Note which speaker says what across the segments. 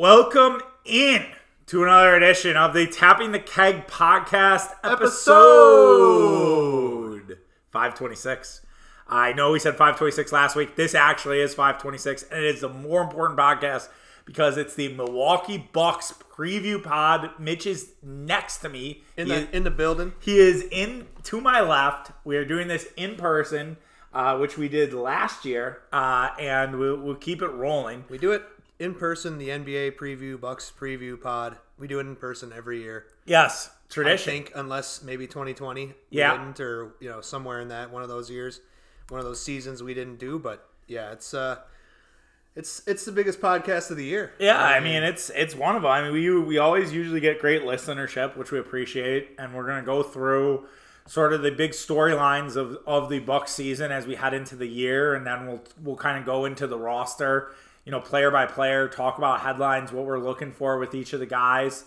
Speaker 1: Welcome in to another edition of the Tapping the Keg podcast episode 526. I know we said 526 last week. This actually is 526, and it is the more important podcast because it's the Milwaukee Bucks preview pod. Mitch is next to me.
Speaker 2: in
Speaker 1: He
Speaker 2: the
Speaker 1: is-
Speaker 2: in the building.
Speaker 1: he is in to my left. We are doing this in person, uh, which we did last year, uh, and we'll, we'll keep it rolling.
Speaker 2: We do it in person. The NBA preview, Bucks preview pod. We do it in person every year.
Speaker 1: Yes, tradition.
Speaker 2: I think unless maybe 2020, we
Speaker 1: Yeah.
Speaker 2: didn't, or you know somewhere in that one of those years, one of those seasons we didn't do. But yeah, it's uh, it's it's the biggest podcast of the year.
Speaker 1: Yeah, I mean it's it's one of them. I mean we we always usually get great listenership, which we appreciate, and we're gonna go through sort of the big storylines of of the Bucks season as we head into the year, and then we'll we'll kind of go into the roster, you know, player by player, talk about headlines, what we're looking for with each of the guys,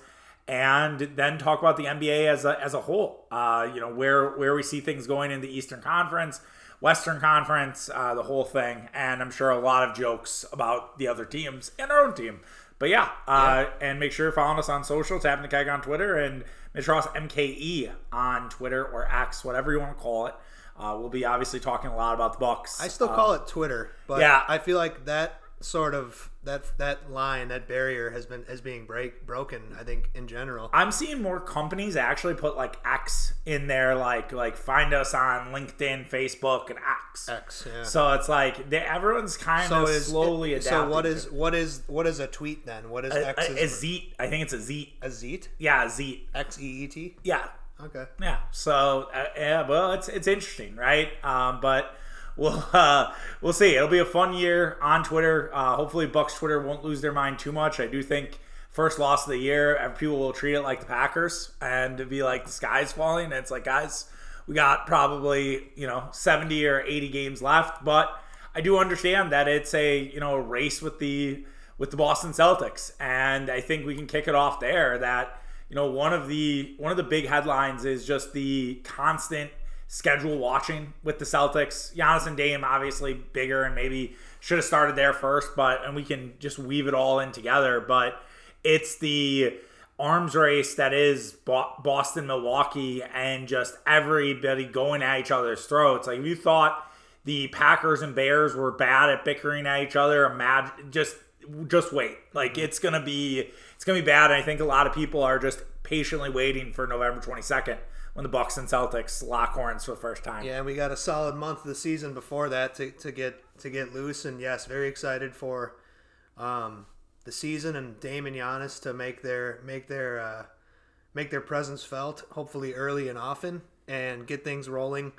Speaker 1: and then talk about the NBA as a as a whole. Uh, you know where where we see things going in the Eastern Conference. Western Conference, uh, the whole thing, and I'm sure a lot of jokes about the other teams and our own team. But yeah, uh, and make sure you're following us on social, tapping the keg on Twitter, and Mitch Ross MKE on Twitter or X, whatever you want to call it. Uh, we'll be obviously talking a lot about the Bucks.
Speaker 2: I still call it Twitter, but
Speaker 1: yeah.
Speaker 2: I feel like that sort of that that line, that barrier has been is being break broken. I think in general.
Speaker 1: I'm seeing more companies actually put like X in there, like like find us on LinkedIn, Facebook, and X.
Speaker 2: X, yeah.
Speaker 1: So it's like they, everyone's kind
Speaker 2: So
Speaker 1: of
Speaker 2: is
Speaker 1: slowly adapting.
Speaker 2: So what is what is what is a tweet then? What is
Speaker 1: a,
Speaker 2: X?
Speaker 1: a, a Zeet? I think it's a Zeet.
Speaker 2: a zeet?
Speaker 1: Yeah, a Zeet.
Speaker 2: X E E T.
Speaker 1: Yeah,
Speaker 2: Okay.
Speaker 1: Yeah. So uh, yeah, well, it's it's interesting, right? Um, but we'll uh, we'll see. It'll be a fun year on Twitter. Uh, hopefully, Bucks Twitter won't lose their mind too much. I do think first loss of the year, uh, people will treat it like the Packers and be like the sky's falling. And it's like, guys, we got probably you know seventy or eighty games left, but I do understand that it's a you know a race with the with the Boston Celtics, and I think we can kick it off there. That you know one of the one of the big headlines is just the constant schedule watching with the Celtics. Giannis and Dame obviously bigger and maybe should have started there first, but and we can just weave it all in together. But it's the arms race that is Boston, Milwaukee, and just everybody going at each other's throats. Like if you thought the Packers and Bears were bad at bickering at each other, imagine just just wait. Like it's gonna be it's gonna be bad. And I think a lot of people are just patiently waiting for November twenty second when the Bucks and Celtics lock horns for the first time.
Speaker 2: Yeah, and we got a solid month of the season before that to, to get to get loose, and yes, very excited for um, the season and Dame and Giannis to make their make their uh, make their presence felt, hopefully early and often, and get things rolling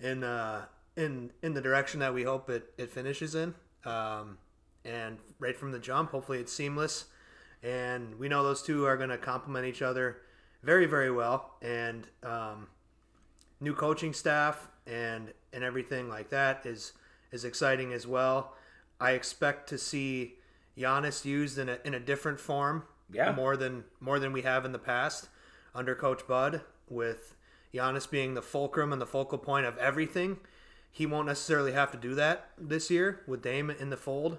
Speaker 2: in uh, in in the direction that we hope it, it finishes in. Um, and right from the jump, hopefully it's seamless. And we know those two are going to complement each other very, very well. And um, new coaching staff and and everything like that is is exciting as well. I expect to see Giannis used in a in a different form,
Speaker 1: Yeah.
Speaker 2: more than more than we have in the past under Coach Bud. With Giannis being the fulcrum and the focal point of everything, he won't necessarily have to do that this year with Dame in the fold.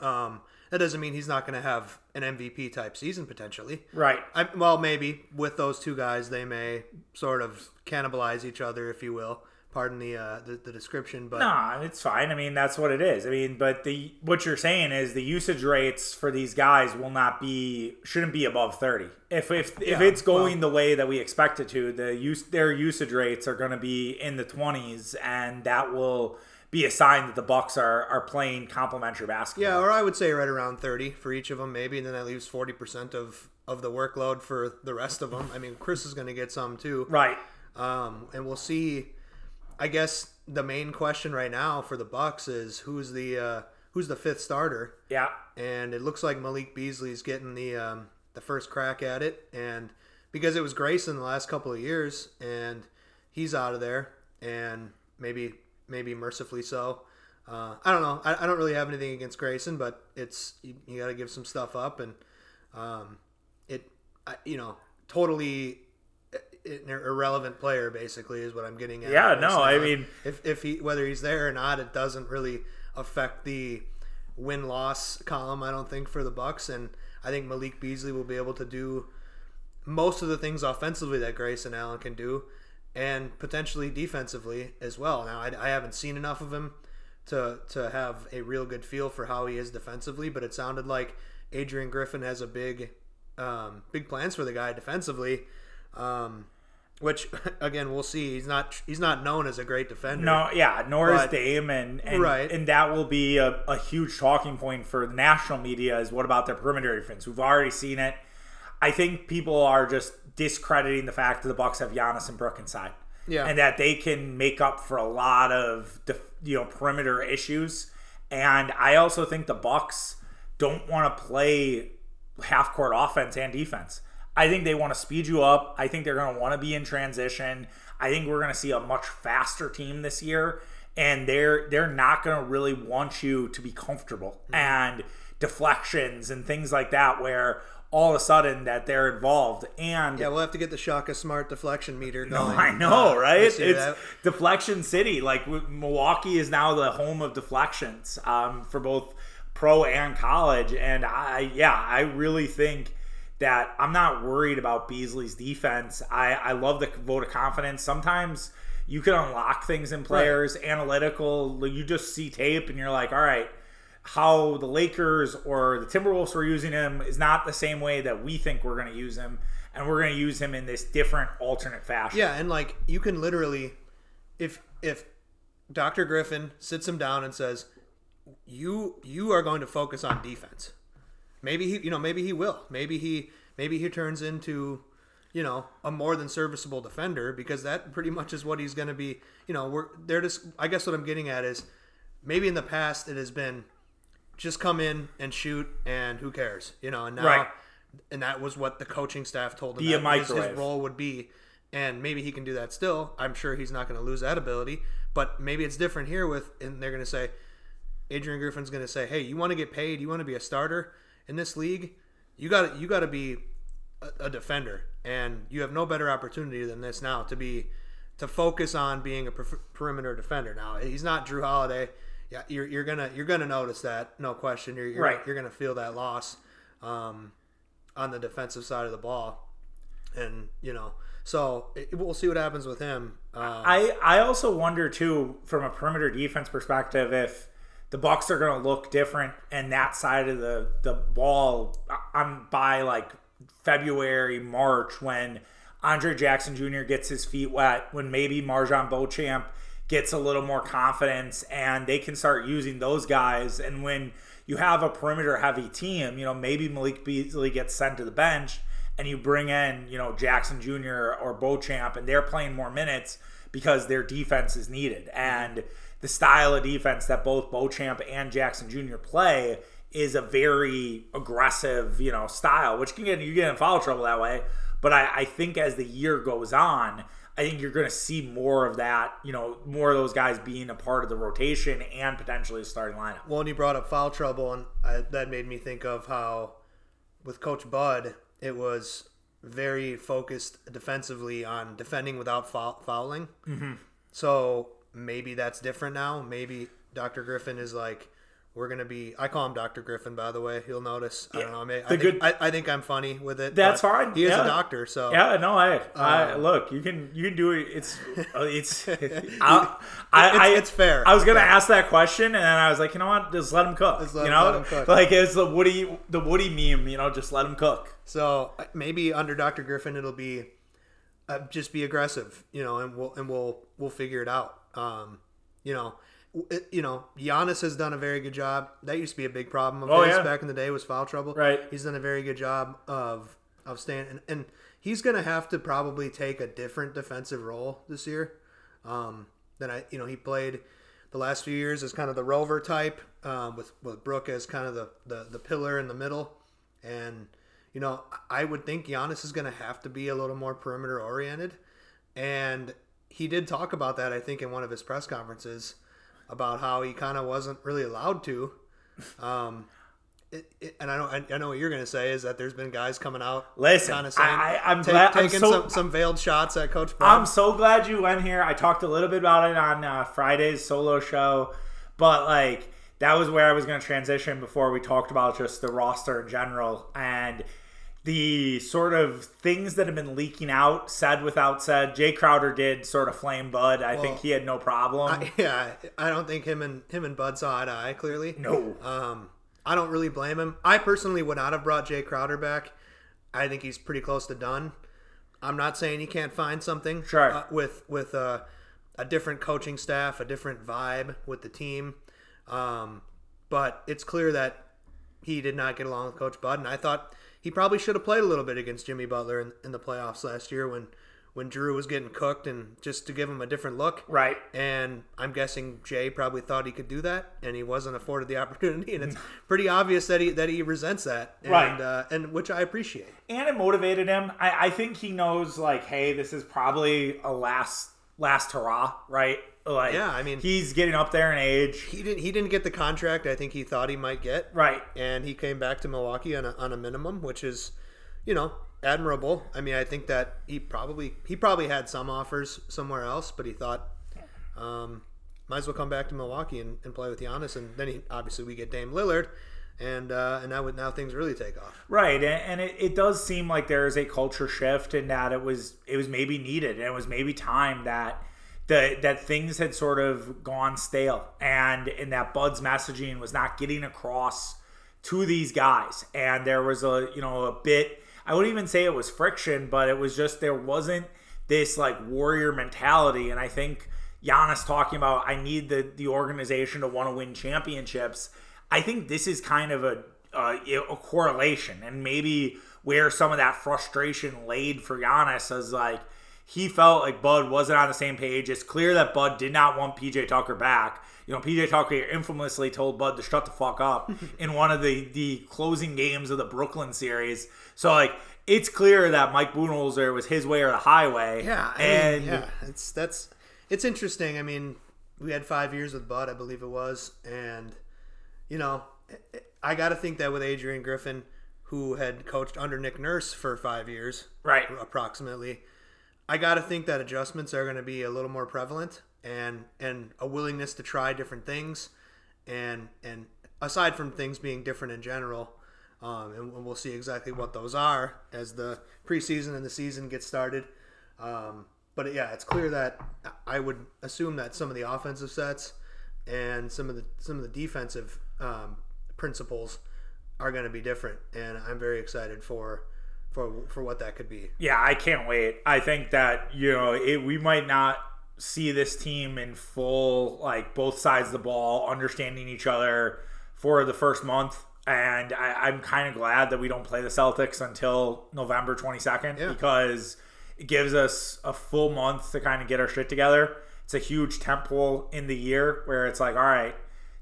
Speaker 2: Um, that doesn't mean he's not going to have an MVP type season potentially.
Speaker 1: Right.
Speaker 2: I, well, maybe with those two guys, they may sort of cannibalize each other, if you will. Pardon the uh, the, the description, but
Speaker 1: No, it's fine. I mean, that's what it is. I mean, but the what you're saying is the usage rates for these guys will not be shouldn't be above 30. If if if it's going the way that we expect it to, the use their usage rates are going to be in the 20s and that will be a sign that the Bucks are are playing complementary basketball.
Speaker 2: yeah, or I would say right around thirty for each of them, maybe, and then that leaves forty percent of of the workload for the rest of them. I mean, Khris is going to get some too.
Speaker 1: Right.
Speaker 2: Um, and we'll see. I guess the main question right now for the Bucks is who's the uh, who's the fifth starter,
Speaker 1: Yeah.
Speaker 2: and it looks like Malik Beasley's getting the um, the first crack at it, and because it was Grayson the last couple of years, and he's out of there, and maybe maybe mercifully so. Uh, I don't know. I, I don't really have anything against Grayson, but it's you, you got to give some stuff up, and um, it I, you know totally an irrelevant player basically is what I'm getting at.
Speaker 1: Yeah, no, I mean-
Speaker 2: if if he whether he's there or not, it doesn't really affect the win loss column. I don't think for the Bucks, and I think Malik Beasley will be able to do most of the things offensively that Grayson Allen can do, and potentially defensively as well. Now I, I haven't seen enough of him to to have a real good feel for how he is defensively, but it sounded like Adrian Griffin has a big um, big plans for the guy defensively. Um, which again we'll see. He's not he's not known as a great defender.
Speaker 1: No, yeah, nor is
Speaker 2: But-
Speaker 1: Dame, and and,
Speaker 2: Right.
Speaker 1: and that will be a, a huge talking point for the national media. Is what about their perimeter defense? We've already seen it. I think people are just discrediting the fact that the Bucks have Giannis and Brook inside,
Speaker 2: Yeah.
Speaker 1: and that they can make up for a lot of def, you know perimeter issues. And I also think the Bucks don't want to play half court offense and defense. I think they want to speed you up. I think they're going to want to be in transition. I think we're going to see a much faster team this year, and they're they're not going to really want you to be comfortable mm-hmm. and deflections and things like that, where all of a sudden that they're involved and
Speaker 2: Yeah, we'll have to get the Shaka Smart deflection meter going.
Speaker 1: I know,
Speaker 2: uh,
Speaker 1: right? It's
Speaker 2: That-
Speaker 1: deflection city. Like Milwaukee is now the home of deflections um, for both pro and college. And I, yeah, I really think that I'm not worried about Beasley's defense. I, I love the vote of confidence. Sometimes you can unlock things in players, analytical. You just see tape and you're like, all right. How the Lakers or the Timberwolves were using him is not the same way that we think we're going to use him, and we're going to use him in this different alternate fashion.
Speaker 2: Yeah, and like you can literally, if if Dr. Griffin sits him down and says, "You you are going to focus on defense," maybe he you know maybe he will maybe he maybe he turns into you know a more than serviceable defender because that pretty much is what he's going to be. You know, we're they're just. I guess what I'm getting at is maybe in the past it has been just come in and shoot and who cares, you know, and now.
Speaker 1: Right.
Speaker 2: And that was what the coaching staff told him
Speaker 1: Be a
Speaker 2: that his- his role would be and maybe he can do that still i'm sure he's not going to lose that ability but maybe it's different here with and they're going to say adrian griffin's going to say hey you want to get paid you want to be a starter in this league you got you got to be a, a defender and you have no better opportunity than this now to be to focus on being a per- perimeter defender now he's not jrue holiday yeah you're, you're gonna you're gonna notice that no question you're, you're,
Speaker 1: Right.
Speaker 2: you're gonna feel that loss um, on the defensive side of the ball and you know so it, we'll see what happens with him um,
Speaker 1: I I also wonder too, from a perimeter defense perspective, if the Bucks are going to look different and that side of the the ball on by like February March when Andre Jackson Jr. gets his feet wet, when maybe MarJon Beauchamp gets a little more confidence and they can start using those guys, and when you have a perimeter heavy team, you know maybe Malik Beasley gets sent to the bench and you bring in, you know, Jackson Jr. or Beauchamp, and they're playing more minutes because their defense is needed. And the style of defense that both Beauchamp and Jackson Jr. play is a very aggressive, you know, style, which can get you get in foul trouble that way. But I, I think as the year goes on, I think you're going to see more of that, you know, more of those guys being a part of the rotation and potentially a starting lineup.
Speaker 2: well, and you brought up foul trouble, and I, that made me think of how with Coach Bud, it was very focused defensively on defending without foul, fouling. Mm-hmm. So maybe that's different now. Maybe Dr. Griffin is like, we're gonna be. I call him Dr. Griffin, by the way. You'll notice. I don't know. I, mean, I, think,
Speaker 1: good-
Speaker 2: I, I think I'm funny with it.
Speaker 1: That's fine,
Speaker 2: He is
Speaker 1: yeah.
Speaker 2: a doctor, so
Speaker 1: Yeah, no, I, I
Speaker 2: Um,
Speaker 1: look. You can, you can do it. It's, uh, it's. I, I,
Speaker 2: It's- it's fair.
Speaker 1: I was gonna ask that question, and then I was like, you know what? Just let him cook.
Speaker 2: Let
Speaker 1: you know,
Speaker 2: cook.
Speaker 1: like it's the Woody, the Woody meme. You know, just let him cook.
Speaker 2: So maybe under Dr. Griffin, it'll be uh, just be aggressive, you know, and we'll and we'll we'll figure it out. Um, you know, you know, Giannis has done a very good job. That used to be a big problem of
Speaker 1: Oh,
Speaker 2: his
Speaker 1: yeah.
Speaker 2: back in the day was foul trouble.
Speaker 1: Right.
Speaker 2: He's done a very good job of of staying, and, and he's gonna have to probably take a different defensive role this year. Um, than I, you know, he played the last few years as kind of the rover type, um, with with Brook as kind of the, the the pillar in the middle, and you know, I would think Giannis is going to have to be a little more perimeter oriented, and he did talk about that I think in one of his press conferences about how he kind of wasn't really allowed to. Um, it, it, and I know I, I know what you're going to say is that there's been guys coming out
Speaker 1: Listen,
Speaker 2: kinda saying,
Speaker 1: I-
Speaker 2: ta-
Speaker 1: glad-
Speaker 2: taking
Speaker 1: so-
Speaker 2: some, some veiled shots at Coach Bud.
Speaker 1: I'm so glad you went here. I talked a little bit about it on uh, Friday's solo show, but like that was where I was going to transition before we talked about just the roster in general and the sort of things that have been leaking out, said without said. Jae Crowder did sort of flame Bud. I well, think he had no problem.
Speaker 2: I, yeah, I don't think him and him and Bud saw eye to eye. Clearly,
Speaker 1: no.
Speaker 2: Um, I don't really blame him. I personally would not have brought Jae Crowder back. I think he's pretty close to done. I'm not saying he can't find something
Speaker 1: sure.
Speaker 2: uh, with with a, a different coaching staff, a different vibe with the team. Um, but it's clear that he did not get along with Coach Bud, and I thought he probably should have played a little bit against Jimmy Butler in, in the playoffs last year when when Jrue was getting cooked and just to give him a different look.
Speaker 1: Right.
Speaker 2: And I'm guessing Jae probably thought he could do that and he wasn't afforded the opportunity and it's pretty obvious that he that he resents that. And,
Speaker 1: right.
Speaker 2: Uh, and which I appreciate.
Speaker 1: And it motivated him. I, I think he knows like, hey, this is probably a last last hurrah, right? Like,
Speaker 2: yeah, I mean,
Speaker 1: he's getting up there in age.
Speaker 2: He didn't. He didn't get the contract I think he thought he might get.
Speaker 1: Right.
Speaker 2: And he came back to Milwaukee on a, on a minimum, which is, you know, admirable. I mean, I think that he probably he probably had some offers somewhere else, but he thought, um, might as well come back to Milwaukee and, and play with Giannis. And then he obviously we get Dame Lillard. And uh, and now now things really take off.
Speaker 1: Right, and, and it, it does seem like there is a culture shift, and that it was it was maybe needed, and it was maybe time that that that things had sort of gone stale. And and that Bud's messaging was not getting across to these guys. And there was a you know a bit I wouldn't even say it was friction but it was just there wasn't this like warrior mentality. And I think Giannis talking about I need the the organization to want to win championships. I think this is kind of a a, a correlation. And maybe where some of that frustration laid for Giannis as like he felt like Bud wasn't on the same page. It's clear that Bud did not want PJ Tucker back. You know, PJ Tucker infamously told Bud to shut the fuck up in one of the the closing games of the Brooklyn series. So like it's clear that Mike Budenholzer was his way or the highway.
Speaker 2: Yeah, I and mean, yeah, it's that's it's interesting. I mean, we had five years with Bud, I believe it was, and you know, I got to think that with Adrian Griffin, who had coached under Nick Nurse for five years,
Speaker 1: right,
Speaker 2: approximately I got to think that adjustments are going to be a little more prevalent and and a willingness to try different things and and aside from things being different in general um, and we'll see exactly what those are as the preseason and the season get started. Um, but yeah it's clear that I would assume that some of the offensive sets and some of the some of the defensive um, principles are going to be different and I'm very excited for for for what that could be.
Speaker 1: Yeah, I can't wait. I think that you know it, we might not see this team in full, like both sides of the ball, understanding each other for the first month. And I, am kind of glad that we don't play the Celtics until November 22nd yeah. because it gives us a full month to kind of get our shit together. It's a huge temple in the year where it's like, all right,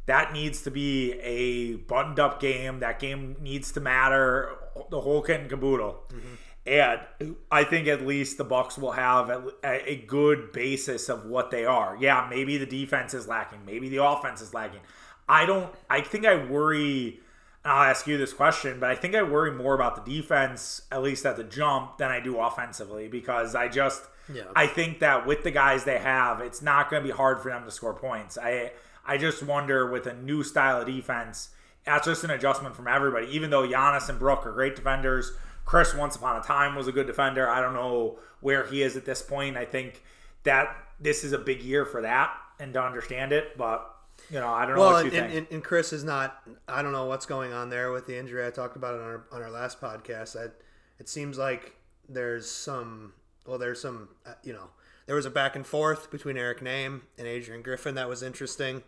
Speaker 1: that needs to be a buttoned up game. That game needs to matter the whole kit and caboodle. Mm-hmm. And I think at least the Bucks will have a, a, good basis of what they are. Yeah, maybe the defense is lacking, maybe the offense is lacking. I don't. I think I worry. I'll ask you this question, but I think I worry more about the defense, at least at the jump, than I do offensively because I just. Yeah. I think that with the guys they have, it's not going to be hard for them to score points. I I just wonder with a new style of defense that's just an adjustment from everybody. Even though Giannis and Brook are great defenders, Khris once upon a time was a good defender. I don't know where he is at this point. I think that this is a big year for that and to understand it, but you know, I don't know
Speaker 2: well,
Speaker 1: what you
Speaker 2: and,
Speaker 1: think.
Speaker 2: And, and, Khris is not. I don't know what's going on there with the injury. I talked about it on our on our last podcast. That it seems like there's some. Well, there's some. Uh, you know, there was a back and forth between Eric Nehm and Adrian Griffin that was interesting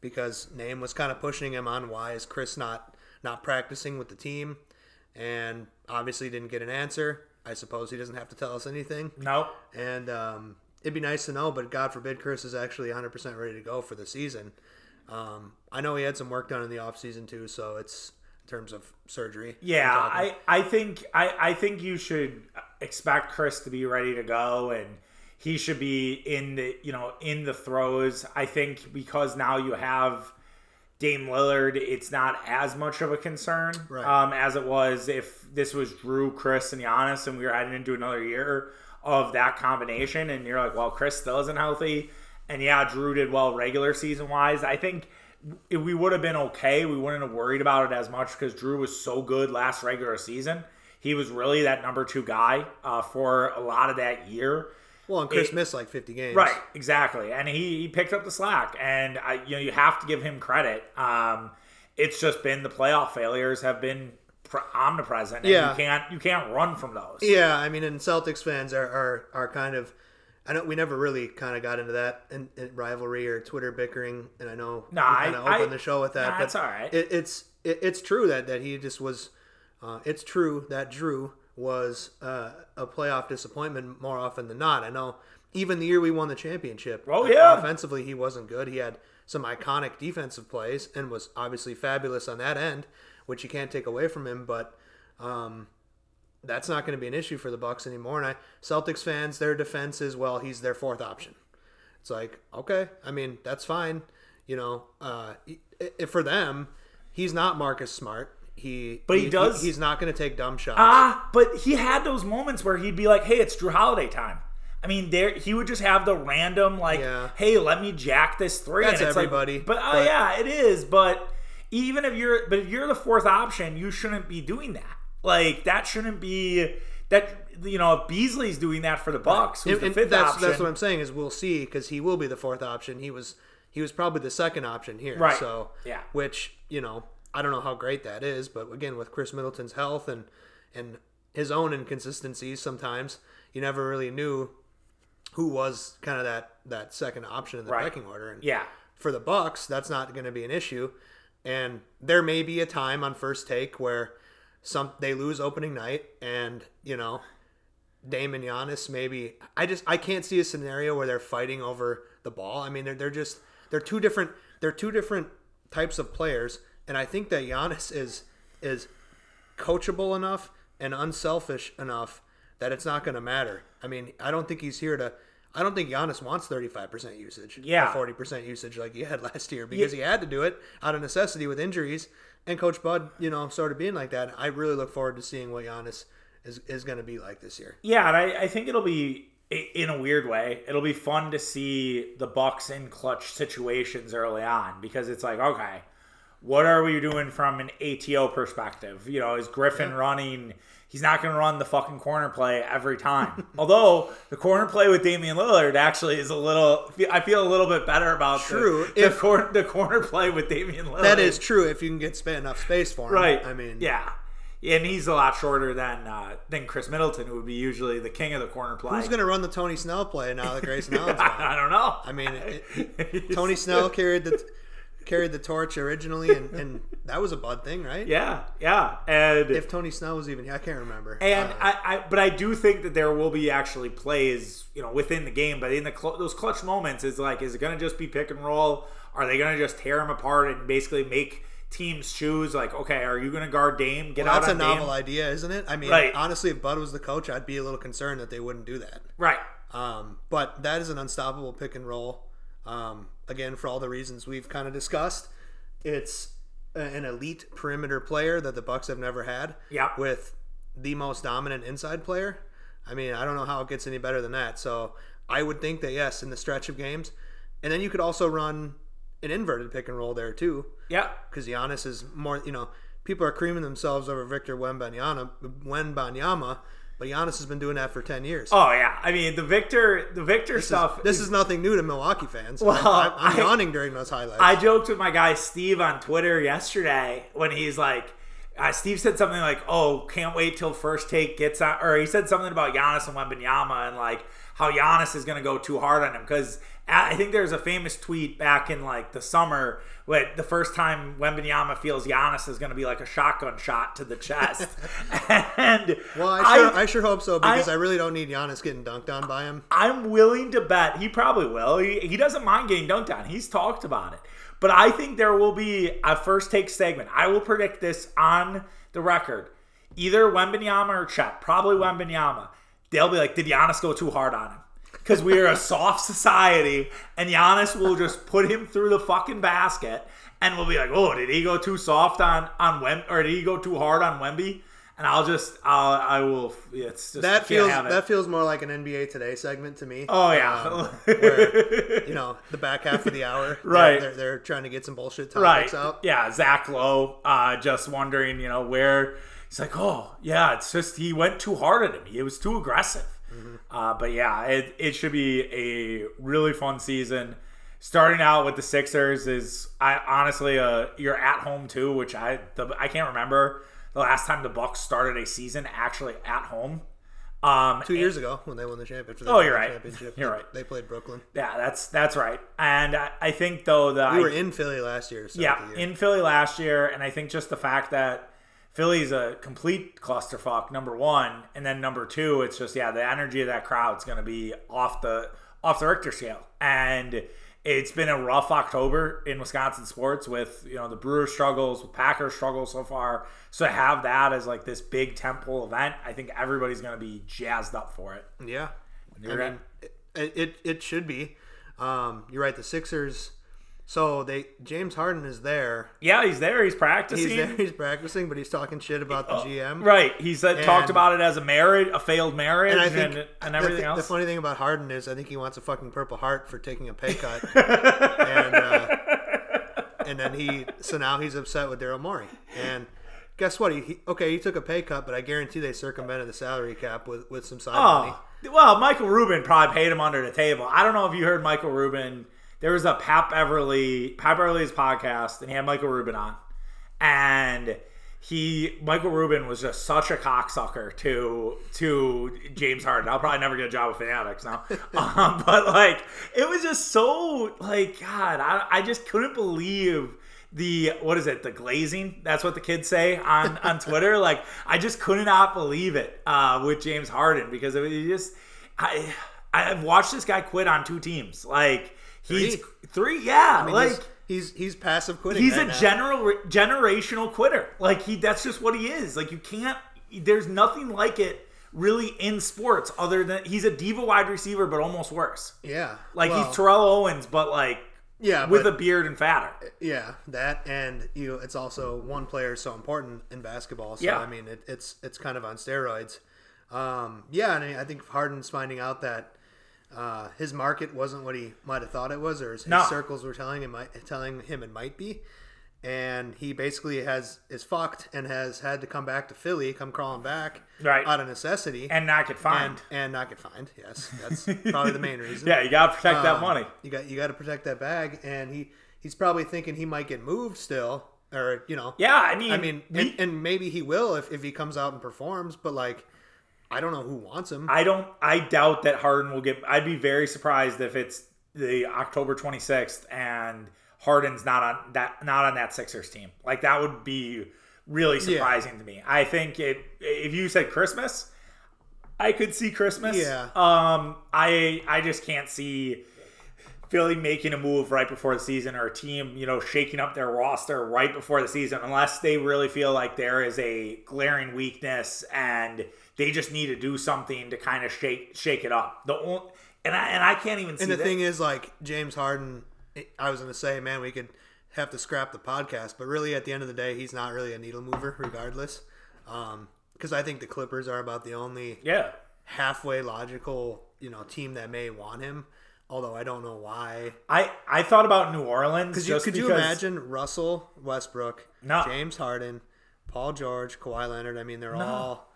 Speaker 2: because Nehm was kind of pushing him on why is Khris not not practicing with the team, and obviously didn't get an answer. I suppose he doesn't have to tell us anything.
Speaker 1: No.
Speaker 2: And um, it'd be nice to know, but God forbid Khris is actually 100% ready to go for the season. Um, I know he had some work done in the off season too, so it's in terms of surgery.
Speaker 1: Yeah, I, I think I, I think you should expect Khris to be ready to go and he should be in the you know in the throws. I think because now you have Dame Lillard, it's not as much of a concern right. um, as it was if this was Jrue, Khris, and Giannis, and we were heading into another year of that combination. And you're like, well, Khris still isn't healthy, and yeah, Jrue did well regular season wise. I think we would have been okay. We wouldn't have worried about it as much because Jrue was so good last regular season. He was really that number two guy uh, for a lot of that year.
Speaker 2: Well, and Khris it, missed like 50 games.
Speaker 1: Right, exactly. And he, he picked up the slack. And, I, you know, you have to give him credit. Um, it's just been the playoff failures have been omnipresent. yeah. You can't, you can't run from those.
Speaker 2: Yeah. I mean, and Celtics fans are, are, are kind of, I know we never really kind of got into that in, in rivalry or Twitter bickering, and I know
Speaker 1: no, we
Speaker 2: kind
Speaker 1: of
Speaker 2: opened the show with that.
Speaker 1: Nah,
Speaker 2: but
Speaker 1: it's all right.
Speaker 2: It, it's it, it's true that that he just was. Uh, it's true that Jrue was uh, a playoff disappointment more often than not. I know even the year we won the championship.
Speaker 1: Oh yeah,
Speaker 2: offensively he wasn't good. He had some iconic defensive plays and was obviously fabulous on that end, which you can't take away from him. But um, that's not going to be an issue for the Bucks anymore. And I Celtics fans, their defense is well, he's their fourth option. It's like okay, I mean that's fine. You know, uh, for them, he's not Marcus Smart. He,
Speaker 1: but he, he does.
Speaker 2: He, he's not going to take dumb shots.
Speaker 1: Ah, but he had those moments where he'd be like, "Hey, it's Jrue Holiday time." I mean, there he would just have the random like,
Speaker 2: yeah.
Speaker 1: "Hey, let me jack this three.
Speaker 2: That's everybody.
Speaker 1: Like, but, uh, but yeah, it is. But even if you're, but if you're the fourth option, you shouldn't be doing that. Like that shouldn't be that you know if Beasley's doing that for the Bucks, who's and, the fifth
Speaker 2: that's,
Speaker 1: option.
Speaker 2: That's what I'm saying is we'll see because he will be the fourth option. He was he was probably the second option here.
Speaker 1: Right.
Speaker 2: So
Speaker 1: yeah,
Speaker 2: which you know I don't know how great that is, but again with Khris Middleton's health and and his own inconsistencies, sometimes you never really knew who was kind of that that second option in the
Speaker 1: right.
Speaker 2: pecking order. And
Speaker 1: yeah,
Speaker 2: for the Bucks, that's not going to be an issue. And there may be a time on first take where some they lose opening night, and you know, Dame and Giannis maybe. I just I can't see a scenario where they're fighting over the ball. I mean, they're they're just they're two different they're two different types of players, and I think that Giannis is is coachable enough and unselfish enough that it's not going to matter. I mean, I don't think he's here to. I don't think Giannis wants 35% usage.
Speaker 1: Yeah.
Speaker 2: 40% usage like he had last year because yeah. he had to do it out of necessity with injuries and Coach Bud, you know, sort of being like that. I really look forward to seeing what Giannis is, is going to be like this year.
Speaker 1: Yeah, and I, I think it'll be in a weird way. It'll be fun to see the Bucks in clutch situations early on because it's like, okay, what are we doing from an ATO perspective? You know, is Griffin yeah. running? He's not going to run the fucking corner play every time. Although the corner play with Damian Lillard actually is a little, I feel a little bit better about
Speaker 2: true.
Speaker 1: The, if, the, cor- the corner play with Damian Lillard.
Speaker 2: That is true if you can get enough space for him.
Speaker 1: Right.
Speaker 2: I mean,
Speaker 1: yeah. And he's a lot shorter than uh, than Khris Middleton, who would be usually the king of the corner play.
Speaker 2: Who's going to run the Tony Snell play now that Grayson Allen's gone?
Speaker 1: I don't know.
Speaker 2: I mean, it, Tony Snell carried the carried the torch originally, and, and that was a Bud thing, right?
Speaker 1: Yeah, yeah. And
Speaker 2: if Tony Snell was even, here, I can't remember.
Speaker 1: And uh, I, I, but I do think that there will be actually plays, you know, within the game. But in the cl- those clutch moments, is like, is it going to just be pick and roll? Are they going to just tear them apart and basically make? teams choose like okay are you going to guard Dame get
Speaker 2: well,
Speaker 1: out
Speaker 2: that's a novel idea isn't it I mean
Speaker 1: right.
Speaker 2: honestly if Bud was the coach I'd be a little concerned that they wouldn't do that
Speaker 1: right
Speaker 2: um, but that is an unstoppable pick and roll um, again for all the reasons we've kind of discussed it's an elite perimeter player that the Bucks have never had.
Speaker 1: Yeah.
Speaker 2: With the most dominant inside player. I mean, I don't know how it gets any better than that. So I would think that yes, in the stretch of games, and then you could also run an inverted pick and roll there too.
Speaker 1: Yeah.
Speaker 2: Because Giannis is more, you know, people are creaming themselves over Victor Wembanyama, Wembanyama but Giannis has been doing that for ten years.
Speaker 1: Oh yeah, I mean the Victor, the Victor
Speaker 2: this
Speaker 1: stuff.
Speaker 2: Is, this is, is nothing new to Milwaukee fans.
Speaker 1: Well,
Speaker 2: I'm, I'm I, yawning during those highlights.
Speaker 1: I joked with my guy Steve on Twitter yesterday when he's like, uh, Steve said something like, "Oh, can't wait till first take gets out," or he said something about Giannis and Wembanyama and like how Giannis is going to go too hard on him because I think there's a famous tweet back in like the summer when the first time Wembanyama feels Giannis is going to be like a shotgun shot to the chest. and
Speaker 2: well, I sure, I, I sure hope so because I, I, really don't need Giannis getting dunked on by him.
Speaker 1: I'm willing to bet he probably will. He, he doesn't mind getting dunked on. He's talked about it. But I think there will be a first take segment. I will predict this on the record. Either Wembanyama or Chet. Probably Wembanyama. They'll be like, did Giannis go too hard on him? Because we are a soft society, and Giannis will just put him through the fucking basket, and we'll be like, "Oh, did he go too soft on on Wem, or did he go too hard on Wemby?" and I'll just I'll, I will. It's just
Speaker 2: That feels that feels more like an NBA Today segment to me.
Speaker 1: Oh yeah,
Speaker 2: Um, where, you know, the back half of the hour, they're-
Speaker 1: Right.
Speaker 2: They're, they're trying to get some bullshit
Speaker 1: right.
Speaker 2: topics out.
Speaker 1: Yeah, Zach Lowe, uh, just wondering, you know, where he's like, oh yeah, it's just he went too hard at him. He was too aggressive. Uh, but yeah, it, it should be a really fun season. Starting out with the Sixers is I honestly uh you're at home too, which I the, I can't remember the last time the Bucks started a season actually at home. Um,
Speaker 2: Two years ago when they won the championship.
Speaker 1: Oh, you're right. You're right.
Speaker 2: They played Brooklyn.
Speaker 1: yeah, that's that's right. And I, I think though that
Speaker 2: We
Speaker 1: I,
Speaker 2: were in Philly last year. So
Speaker 1: yeah, in Philly last year, and I think just the fact that Philly's a complete clusterfuck. Number one, and then number two, it's just yeah, the energy of that crowd's going to be off the off the Richter scale, and it's been a rough October in Wisconsin sports with you know the Brewers struggles, with Packers struggles so far. So to have that as like this big temple event, I think everybody's going to be jazzed up for it.
Speaker 2: Yeah, I mean, it, it it should be. Um, you're right. The Sixers. So they James Harden is there.
Speaker 1: Yeah, he's there. He's practicing.
Speaker 2: He's there. He's practicing, but he's talking shit about the GM.
Speaker 1: Right. He said talked about it as a marriage, a failed marriage,
Speaker 2: And
Speaker 1: and,
Speaker 2: think
Speaker 1: and,
Speaker 2: the,
Speaker 1: everything
Speaker 2: thi-
Speaker 1: else.
Speaker 2: the funny thing about Harden is I think he wants a fucking Purple Heart for taking a pay cut, and uh, and then he so now he's upset with Daryl Morey. And guess what? He, he okay, he took a pay cut, but I guarantee they circumvented the salary cap with with some side money.
Speaker 1: Oh, well, Michael Rubin probably paid him under the table. I don't know if you heard Michael Rubin. There was a Pat Beverley, Pat Beverley's podcast, and he had Michael Rubin on, and he Michael Rubin was just such a cocksucker to to James Harden. I'll probably never get a job with Fanatics now, um, but like it was just so like God, I, I just couldn't believe the what is it the glazing? That's what the kids say on on twitter. Like i just could not believe it uh with james harden because it was just i i've watched this guy quit on two teams. Like he's
Speaker 2: Three.
Speaker 1: three yeah
Speaker 2: I mean,
Speaker 1: like
Speaker 2: he's, he's passive quitting.
Speaker 1: he's
Speaker 2: right
Speaker 1: a
Speaker 2: now.
Speaker 1: general generational quitter like he that's just what he is like you can't there's nothing like it really in sports other than he's a diva wide receiver but almost worse
Speaker 2: yeah,
Speaker 1: like
Speaker 2: well,
Speaker 1: he's terrell owens but like
Speaker 2: yeah,
Speaker 1: with
Speaker 2: but-
Speaker 1: a beard and fatter
Speaker 2: Yeah, that and you know, it's also one player is so important in basketball. So
Speaker 1: Yeah.
Speaker 2: I mean, it, it's it's kind of on steroids. Um, yeah, and I think Harden's finding out that uh, his market wasn't what he might have thought it was, or his,
Speaker 1: No.
Speaker 2: his circles were telling him telling him it might be. And he basically has is fucked and has had to come back to Philly, come crawling back
Speaker 1: Right.
Speaker 2: out of necessity,
Speaker 1: and not get fined
Speaker 2: and, and not get fined. Yes, that's probably the main reason.
Speaker 1: Yeah, you gotta protect that
Speaker 2: Um,
Speaker 1: money.
Speaker 2: You got you got to protect that bag, and he he's probably thinking he might get moved still, or you know.
Speaker 1: Yeah, I mean,
Speaker 2: I mean,
Speaker 1: we-
Speaker 2: and, and maybe he will if, if he comes out and performs, but like, I don't know who wants him.
Speaker 1: I don't. I doubt that Harden will get. I'd be very surprised if it's the October 26th and Harden's not on that not on that Sixers team. Like that would be really surprising to me. I think it. If you said Christmas, I could see Christmas.
Speaker 2: Yeah.
Speaker 1: Um. I I just can't see. Philly making a move right before the season or a team, you know, shaking up their roster right before the season unless they really feel like there is a glaring weakness and they just need to do something to kind of shake shake it up. The only, and I and I can't even see
Speaker 2: and the
Speaker 1: that.
Speaker 2: thing is, like James Harden, I was gonna say, man, we could have to scrap the podcast, but really, at the end of the day, he's not really a needle mover, regardless. Um, because I think the Clippers are about the only
Speaker 1: yeah.
Speaker 2: halfway logical, you know, team that may want him. Although I don't know why.
Speaker 1: I I thought about New Orleans
Speaker 2: Could you, could you imagine Russell Westbrook,
Speaker 1: No.
Speaker 2: James Harden, Paul George, Kawhi Leonard? I mean, they're all.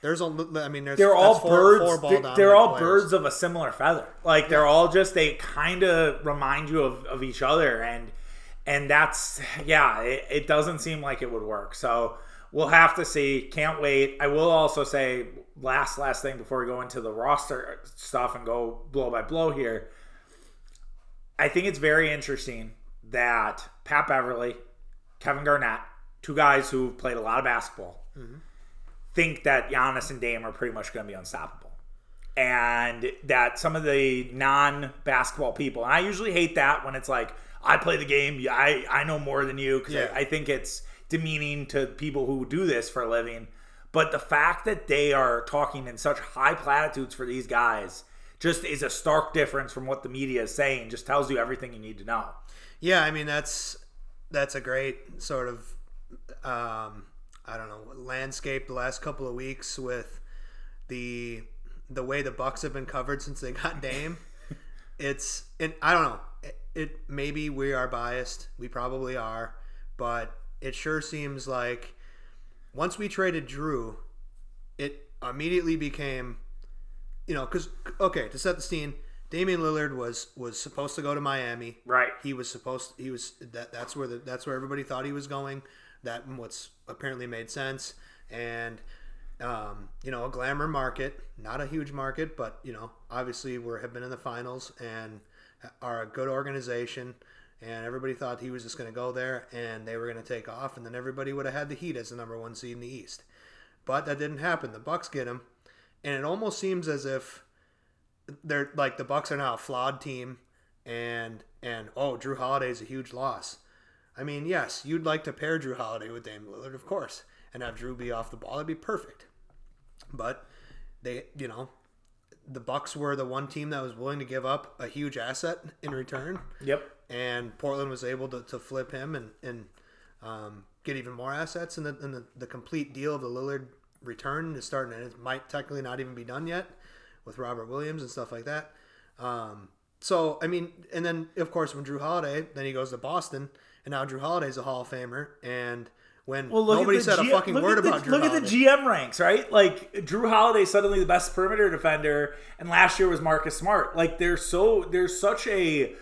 Speaker 2: There's a. I mean, there's.
Speaker 1: they're all
Speaker 2: four,
Speaker 1: birds. They're, they're all
Speaker 2: players.
Speaker 1: birds of a similar feather. Like they're all just they kind of remind you of, of each other, and and that's yeah. It, it doesn't seem like it would work. So we'll have to see. Can't wait. I will also say last last thing before we go into the roster stuff and go blow by blow here. I think it's very interesting that Pat Beverley, Kevin Garnett, two guys who've played a lot of basketball, mm-hmm. Think that Giannis and Dame are pretty much going to be unstoppable. And that some of the non basketball people, and I usually hate that when it's like, I play the game, I, I know more than you, because
Speaker 2: Yeah.
Speaker 1: I, I think it's demeaning to people who do this for a living. But the fact that they are talking in such high platitudes for these guys just is a stark difference from what the media is saying, just tells you everything you need to know.
Speaker 2: Yeah, I mean that's that's a great sort of. Um, I don't know landscape the last couple of weeks with the the way the Bucks have been covered since they got Dame. it's and I don't know. It, it maybe we are biased. We probably are, but it sure seems like once we traded Jrue, it immediately became, you know, because okay, to set the scene, Damian Lillard was was supposed to go to Miami.
Speaker 1: Right.
Speaker 2: He was supposed he was that that's where the that's where everybody thought he was going. That what's apparently made sense and um, you know a glamour market, not a huge market, but you know obviously we have been in the finals and are a good organization. And everybody thought he was just going to go there and they were going to take off, and then everybody would have had the Heat as the number one seed in the East. But that didn't happen. The Bucks get him, and it almost seems as if they're like the Bucks are now a flawed team, and and oh, Jrue Holiday is a huge loss. I mean, yes, you'd like to pair Jrue Holiday with Dame Lillard, of course, and have Jrue be off the ball. That'd be perfect. But they, you know, the Bucks were the one team that was willing to give up a huge asset in return.
Speaker 1: Yep.
Speaker 2: And Portland was able to, to flip him and and um, get even more assets. And the, and the the complete deal of the Lillard return is starting, and it might technically not even be done yet with Robert Williams and stuff like that. Um, so I mean, and then of course when Jrue Holiday, then he goes to Boston, and now Jrue Holiday's a Hall of Famer, and when
Speaker 1: Well,
Speaker 2: nobody said
Speaker 1: G-
Speaker 2: a fucking word
Speaker 1: the,
Speaker 2: about Jrue
Speaker 1: Look
Speaker 2: Holiday.
Speaker 1: at the GM ranks, right? Like Jrue Holiday suddenly the best perimeter defender, and last year was Marcus Smart. Like there's so there's such a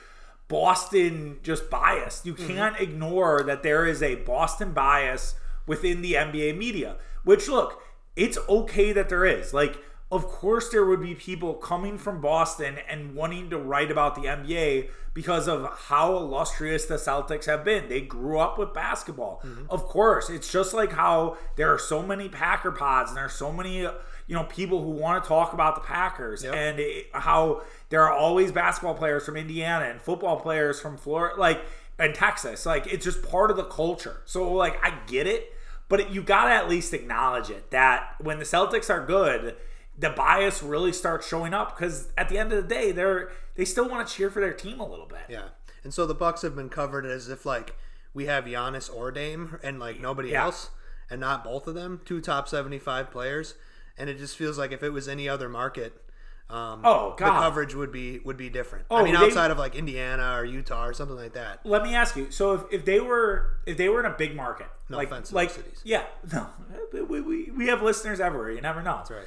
Speaker 1: Boston just bias. You
Speaker 2: Mm-hmm.
Speaker 1: can't ignore that there is a Boston bias within the NBA media. Which look, it's okay that there is. Like, of course, there would be people coming from Boston and wanting to write about the NBA because of how illustrious the Celtics have been. They grew up with basketball. Mm-hmm. Of course, it's just like how there are so many Packer pods and there are so many, you know, people who want to talk about the Packers
Speaker 2: Yep.
Speaker 1: and it, how there are always basketball players from Indiana and football players from Florida, like and Texas. Like it's just part of the culture. So like I get it, but it, you got to at least acknowledge it that when the Celtics are good, the bias really starts showing up because at the end of the day, they're they still want to cheer for their team a little bit.
Speaker 2: Yeah, and so the Bucks have been covered as if like we have Giannis or Dame and like nobody
Speaker 1: Yeah.
Speaker 2: else, and not both of them, two top seventy-five players, and it just feels like if it was any other market, um,
Speaker 1: Oh,
Speaker 2: the coverage would be would be different.
Speaker 1: Oh,
Speaker 2: I mean,
Speaker 1: they-
Speaker 2: outside of like Indiana or Utah or something like that.
Speaker 1: Let me ask you. So if, if they were if they were in a big market,
Speaker 2: No
Speaker 1: like
Speaker 2: offense
Speaker 1: like
Speaker 2: cities.
Speaker 1: yeah, no, we, we, we have listeners everywhere. You never know. That's
Speaker 2: right.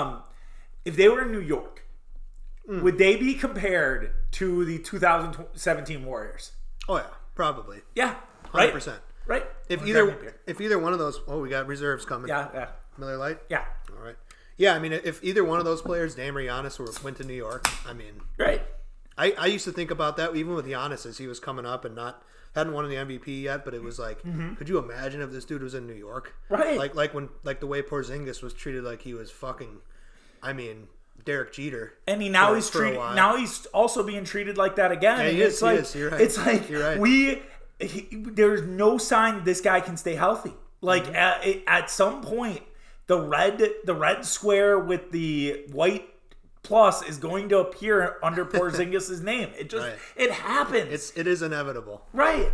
Speaker 1: Um, if they were in New York,
Speaker 2: Hmm.
Speaker 1: would they be compared to the 2017 Warriors?
Speaker 2: Oh yeah, probably
Speaker 1: Yeah,
Speaker 2: hundred
Speaker 1: right.
Speaker 2: percent.
Speaker 1: Right.
Speaker 2: If either
Speaker 1: me a beer?
Speaker 2: if either one of those, oh, we got reserves coming.
Speaker 1: yeah, yeah,
Speaker 2: Miller Lite.
Speaker 1: yeah.
Speaker 2: Yeah, I mean, if either one of those players, Dame or Giannis, were, went to New York, I mean,
Speaker 1: right.
Speaker 2: I, I used to think about that even with Giannis as he was coming up and not hadn't won the MVP yet, but it was like, could you imagine if this dude was in New York?
Speaker 1: Mm-hmm. Right.
Speaker 2: Like like when like the way Porzingis was treated like he was fucking, I mean, Derek Jeter.
Speaker 1: And he now
Speaker 2: for-
Speaker 1: he's treated. Now he's also being treated like that again.
Speaker 2: Yeah, he
Speaker 1: And
Speaker 2: is,
Speaker 1: It's
Speaker 2: he
Speaker 1: like
Speaker 2: is. You're right.
Speaker 1: it's like
Speaker 2: You're right.
Speaker 1: we. He, there's no sign this guy can stay healthy. Like
Speaker 2: Mm-hmm.
Speaker 1: at, at some point, the red the red square with the white plus is going to appear under Porzingis' name. It just
Speaker 2: Right.
Speaker 1: it happens.
Speaker 2: It's it is inevitable.
Speaker 1: right.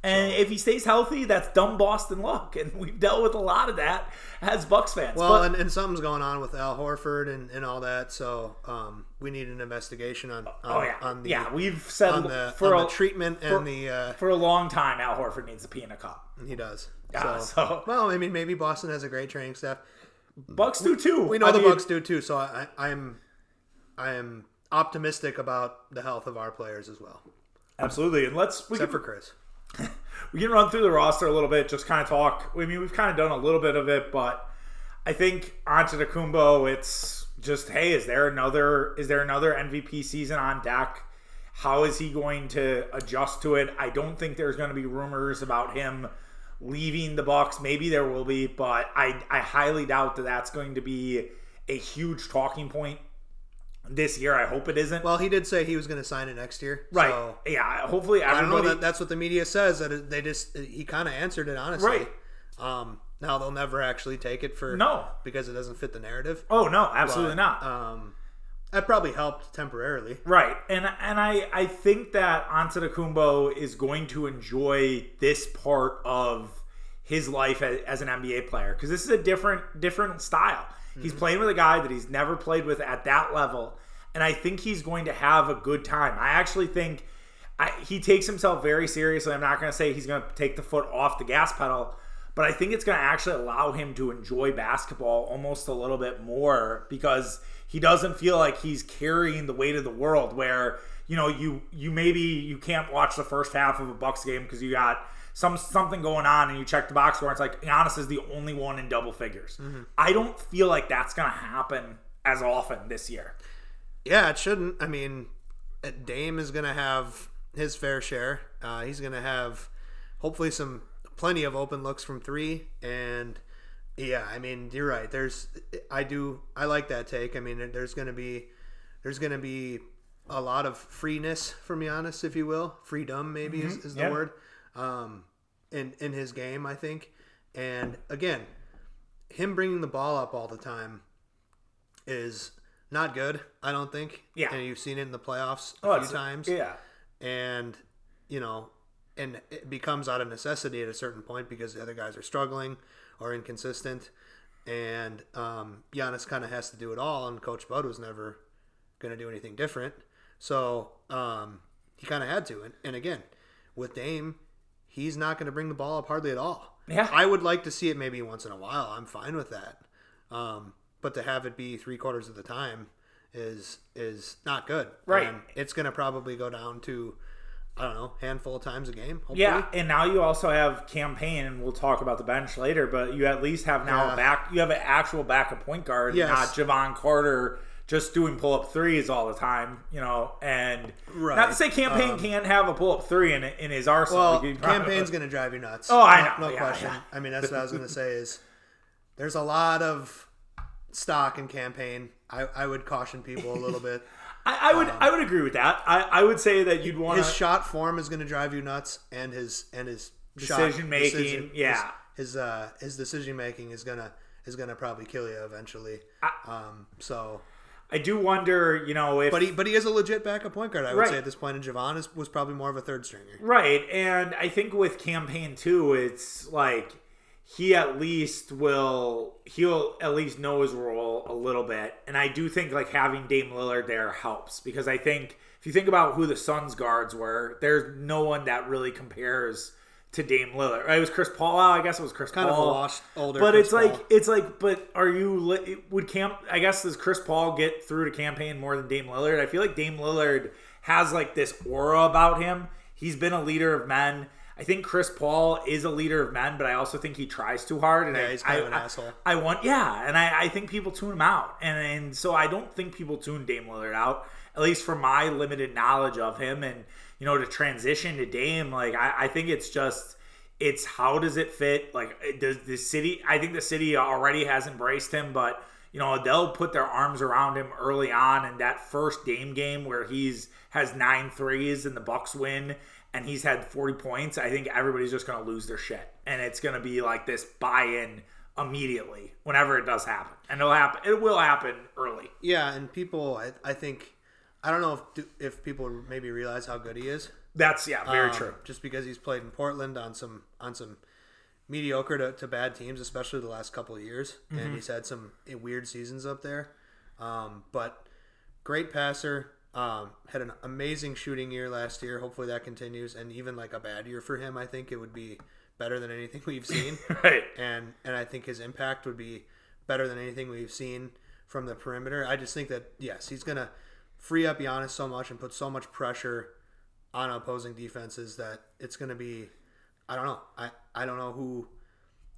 Speaker 1: And if he stays healthy, that's dumb Boston luck, and we've dealt with a lot of that as Bucks fans.
Speaker 2: Well,
Speaker 1: But-
Speaker 2: and, and something's going on with Al Horford and, and all that, so um, we need an investigation on, on
Speaker 1: oh yeah,
Speaker 2: on the
Speaker 1: yeah, we've said
Speaker 2: on the,
Speaker 1: for
Speaker 2: on
Speaker 1: a,
Speaker 2: the treatment and the uh,
Speaker 1: for a long time, Al Horford needs to pee in a cup.
Speaker 2: he does.
Speaker 1: Yeah,
Speaker 2: so,
Speaker 1: so-
Speaker 2: well, I mean, maybe Boston has a great training staff.
Speaker 1: Bucks do too.
Speaker 2: We know
Speaker 1: I
Speaker 2: the
Speaker 1: mean,
Speaker 2: Bucks do too, so I, I'm I am optimistic about the health of our players as well,
Speaker 1: Absolutely, and let's we
Speaker 2: except
Speaker 1: can,
Speaker 2: for Khris.
Speaker 1: we can run through the roster a little bit, just kind of talk. I mean, we've kind of done a little bit of it, but I think Antetokounmpo, it's just hey, is there another is there another MVP season on deck? How is he going to adjust to it? I don't think there's going to be rumors about him leaving the Bucks. Maybe there will be, but I I highly doubt that that's going to be a huge talking point this year. I hope it isn't.
Speaker 2: Well, he did say he was going to sign it next year,
Speaker 1: right?
Speaker 2: So
Speaker 1: yeah. Hopefully, everybody...
Speaker 2: I don't know that that's what the media says. That they just he kind of answered it honestly.
Speaker 1: Right.
Speaker 2: Um, now they'll never actually take it for
Speaker 1: No.
Speaker 2: because it doesn't fit the narrative.
Speaker 1: oh no, absolutely
Speaker 2: But,
Speaker 1: not.
Speaker 2: Um, that probably helped temporarily.
Speaker 1: Right, and and I I think that Antetokounmpo is going to enjoy this part of his life as, as an NBA player because this is a different different style. He's mm-hmm. playing with a guy that he's never played with at that level, and I think he's going to have a good time. I actually think I, he takes himself very seriously. I'm not going to say he's going to take the foot off the gas pedal, but I think it's going to actually allow him to enjoy basketball almost a little bit more because he doesn't feel like he's carrying the weight of the world. Where you know you you maybe you can't watch the first half of a Bucks game because you got some something going on and you check the box score. And it's like Giannis is the only one in double figures.
Speaker 2: Mm-hmm.
Speaker 1: I don't feel like that's going to happen as often this year.
Speaker 2: Yeah, it shouldn't. I mean, uh, Dame is going to have his fair share. Uh, he's going to have hopefully some plenty of open looks from three. And yeah, I mean, you're right. There's, I do, I like that take. I mean, there's going to be, there's going to be a lot of freeness from Giannis, if you will. Freedom, maybe is, is the
Speaker 1: Yeah.
Speaker 2: word. Um, in in his game, I think. And again, him bringing the ball up all the time is not good. I don't think.
Speaker 1: Yeah.
Speaker 2: and you've seen it in the playoffs a
Speaker 1: Oh,
Speaker 2: few times.
Speaker 1: Yeah.
Speaker 2: and you know, and it becomes out of necessity at a certain point because the other guys are struggling or inconsistent, and um, Giannis kind of has to do it all. And Coach Bud was never going to do anything different, so um, he kind of had to. And, and again, with Dame, he's not going to bring the ball up hardly at all.
Speaker 1: Yeah.
Speaker 2: I would like to see it maybe once in a while. I'm fine with that. Um, but to have it be three quarters of the time is is not good.
Speaker 1: Right.
Speaker 2: And it's going to probably go down to I don't know, handful of times a game. Hopefully.
Speaker 1: Yeah, and now you also have Cam Payne, and we'll talk about the bench later. But you at least have now
Speaker 2: Yeah.
Speaker 1: a back. You have an actual backup point guard,
Speaker 2: Yes.
Speaker 1: not Jevon Carter just doing pull up threes all the time. You know, and
Speaker 2: Right.
Speaker 1: not to say Cam Payne
Speaker 2: Um,
Speaker 1: can't have a pull up three in in his arsenal.
Speaker 2: Well,
Speaker 1: Cam
Speaker 2: Payne's going to drive you nuts.
Speaker 1: Oh, I
Speaker 2: No- No,
Speaker 1: Yeah,
Speaker 2: question.
Speaker 1: yeah.
Speaker 2: I mean, that's what I was going to say is there's a lot of stock in Cam Payne. I, I would caution people a little bit.
Speaker 1: I, I would I would agree with that. I, I would say that you'd want
Speaker 2: His shot form is going to drive you nuts, and his and his shot-
Speaker 1: Decision making,
Speaker 2: decision-
Speaker 1: yeah.
Speaker 2: His his, uh, his decision making is gonna is gonna probably kill you eventually. um, so,
Speaker 1: I do wonder, you know, if
Speaker 2: but he but he is a legit backup point guard. I would
Speaker 1: Right.
Speaker 2: say at this point, and Jevon is, was probably more of a third stringer.
Speaker 1: Right, and I think with Cam Payne two, it's like he at least will he'll at least know his role a little bit, and I do think like having Dame Lillard there helps because I think if you think about who the Suns guards were, there's no one that really compares to Dame Lillard. It was Chris Paul. I guess it was Chris
Speaker 2: Kind of
Speaker 1: Paul.
Speaker 2: a washed older.
Speaker 1: But
Speaker 2: Chris
Speaker 1: it's like it's like, but are you would camp? I guess does Chris Paul get through to Cam Payne more than Dame Lillard? I feel like Dame Lillard has like this aura about him. He's been a leader of men. I think Chris Paul is a leader of men, but I also think he tries too hard. And
Speaker 2: Yeah,
Speaker 1: I,
Speaker 2: he's kind
Speaker 1: I,
Speaker 2: of an
Speaker 1: I-
Speaker 2: asshole.
Speaker 1: I want, yeah, and I, I think people tune him out, and, and so I don't think people tune Dame Lillard out, at least from my limited knowledge of him, and you know to transition to Dame, like I, I think it's just it's how does it fit? Like does the city? I think the city already has embraced him, but you know they'll put their arms around him early on in that first Dame game where he's has nine threes and the Bucks win. And he's had 40 points. I think everybody's just going to lose their shit. And it's going to be like this buy in immediately whenever it does happen, and it'll happen. It will happen early.
Speaker 2: Yeah, and people, I, I think, I don't know if if people maybe realize how good he is.
Speaker 1: That's yeah, very
Speaker 2: Um,
Speaker 1: true.
Speaker 2: Just because he's played in Portland on some on some mediocre to, to bad teams, especially the last couple of years,
Speaker 1: Mm-hmm.
Speaker 2: and he's had some weird seasons up there. Um, but great passer. Um, had an amazing shooting year last year. Hopefully that continues, and even like a bad year for him, I think it would be better than anything we've seen.
Speaker 1: Right.
Speaker 2: and and I think his impact would be better than anything we've seen from the perimeter. I just think that yes, he's gonna free up Giannis so much and put so much pressure on opposing defenses that it's gonna be. I don't know. I I don't know who.